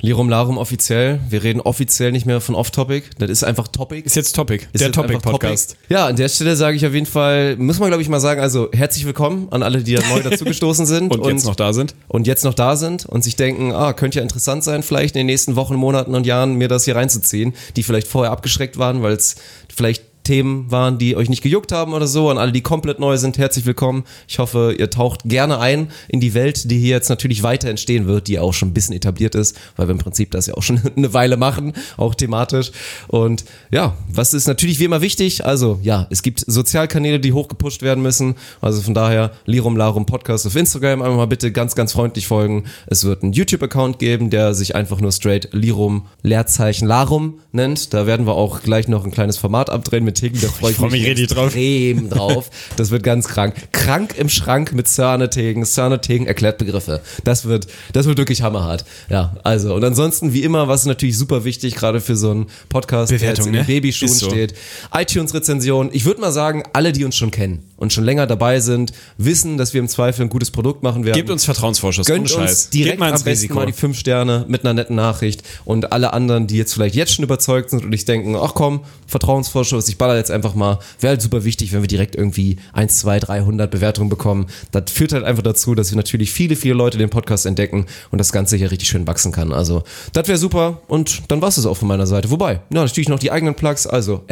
Lirum Larum offiziell. Wir reden offiziell nicht mehr von Off-Topic. Das ist einfach Topic. Ist jetzt Topic, Ist der Topic-Podcast. Topic. Ja, an der Stelle sage ich auf jeden Fall, muss man glaube ich mal sagen, also herzlich willkommen an alle, die da neu dazugestoßen sind. Und, jetzt noch da sind. und jetzt noch da sind und sich denken, ah, könnte ja interessant sein, vielleicht in den nächsten Wochen, Monaten und Jahren mir das hier reinzuziehen, die vielleicht vorher abgeschreckt waren, weil es vielleicht Themen waren, die euch nicht gejuckt haben oder so. An alle, die komplett neu sind, herzlich willkommen. Ich hoffe, ihr taucht gerne ein in die Welt, die hier jetzt natürlich weiter entstehen wird, die auch schon ein bisschen etabliert ist, weil wir im Prinzip das ja auch schon eine Weile machen, auch thematisch. Und ja, was ist natürlich wie immer wichtig? Also ja, es gibt Sozialkanäle, die hochgepusht werden müssen. Also von daher Lirum Larum Podcast auf Instagram einmal mal bitte ganz, ganz freundlich folgen. Es wird einen YouTube-Account geben, der sich einfach nur straight Lirum Leerzeichen Larum nennt. Da werden wir auch gleich noch ein kleines Format abdrehen mit Tegen. Da freue ich, freu mich mich richtig drauf. extrem drauf. Das wird ganz krank. Krank im Schrank mit. Sörne Tegen erklärt Begriffe. Das wird, das wird wirklich hammerhart. Ja, also und ansonsten wie immer, was natürlich super wichtig, gerade für so einen Podcast, der jetzt Bewertung, in den ne? Babyschuhen so. steht. iTunes-Rezension. Ich würde mal sagen, alle, die uns schon kennen und schon länger dabei sind, wissen, dass wir im Zweifel ein gutes Produkt machen werden. Gebt uns Vertrauensvorschuss, Gönnt ohne uns Scheiß. direkt Geht mal ins am besten Risiko. mal die fünf Sterne mit einer netten Nachricht und alle anderen, die jetzt vielleicht jetzt schon überzeugt sind und nicht denken, ach komm, Vertrauensvorschuss, ich baller jetzt einfach mal, wäre halt super wichtig, wenn wir direkt irgendwie 1, 2, 300 Bewertungen bekommen. Das führt halt einfach dazu, dass wir natürlich viele, viele Leute den Podcast entdecken und das Ganze hier richtig schön wachsen kann. Also, das wäre super und dann war es auch von meiner Seite. Wobei, ja, natürlich noch die eigenen Plugs, also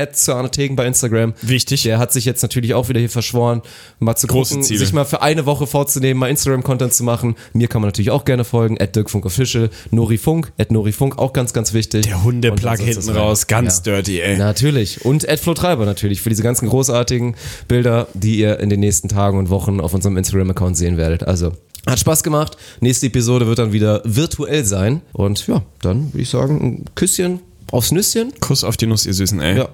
Tegen bei Instagram. Wichtig. Der hat sich jetzt natürlich auch wieder hier verschwunden verschworen, mal zu Große gucken, Ziele. sich mal für eine Woche vorzunehmen, mal Instagram-Content zu machen. Mir kann man natürlich auch gerne folgen, at Dirk Funk Official, Nori Funk, at Nori Funk, auch ganz, ganz wichtig. Der Hundeplug hinten raus, ganz Ja. dirty, ey. Natürlich. Und Ed Flo Treiber natürlich für diese ganzen großartigen Bilder, die ihr in den nächsten Tagen und Wochen auf unserem Instagram-Account sehen werdet. Also, hat Spaß gemacht. Nächste Episode wird dann wieder virtuell sein. Und ja, dann würde ich sagen, ein Küsschen aufs Nüsschen. Kuss auf die Nuss, ihr Süßen, ey. Ja.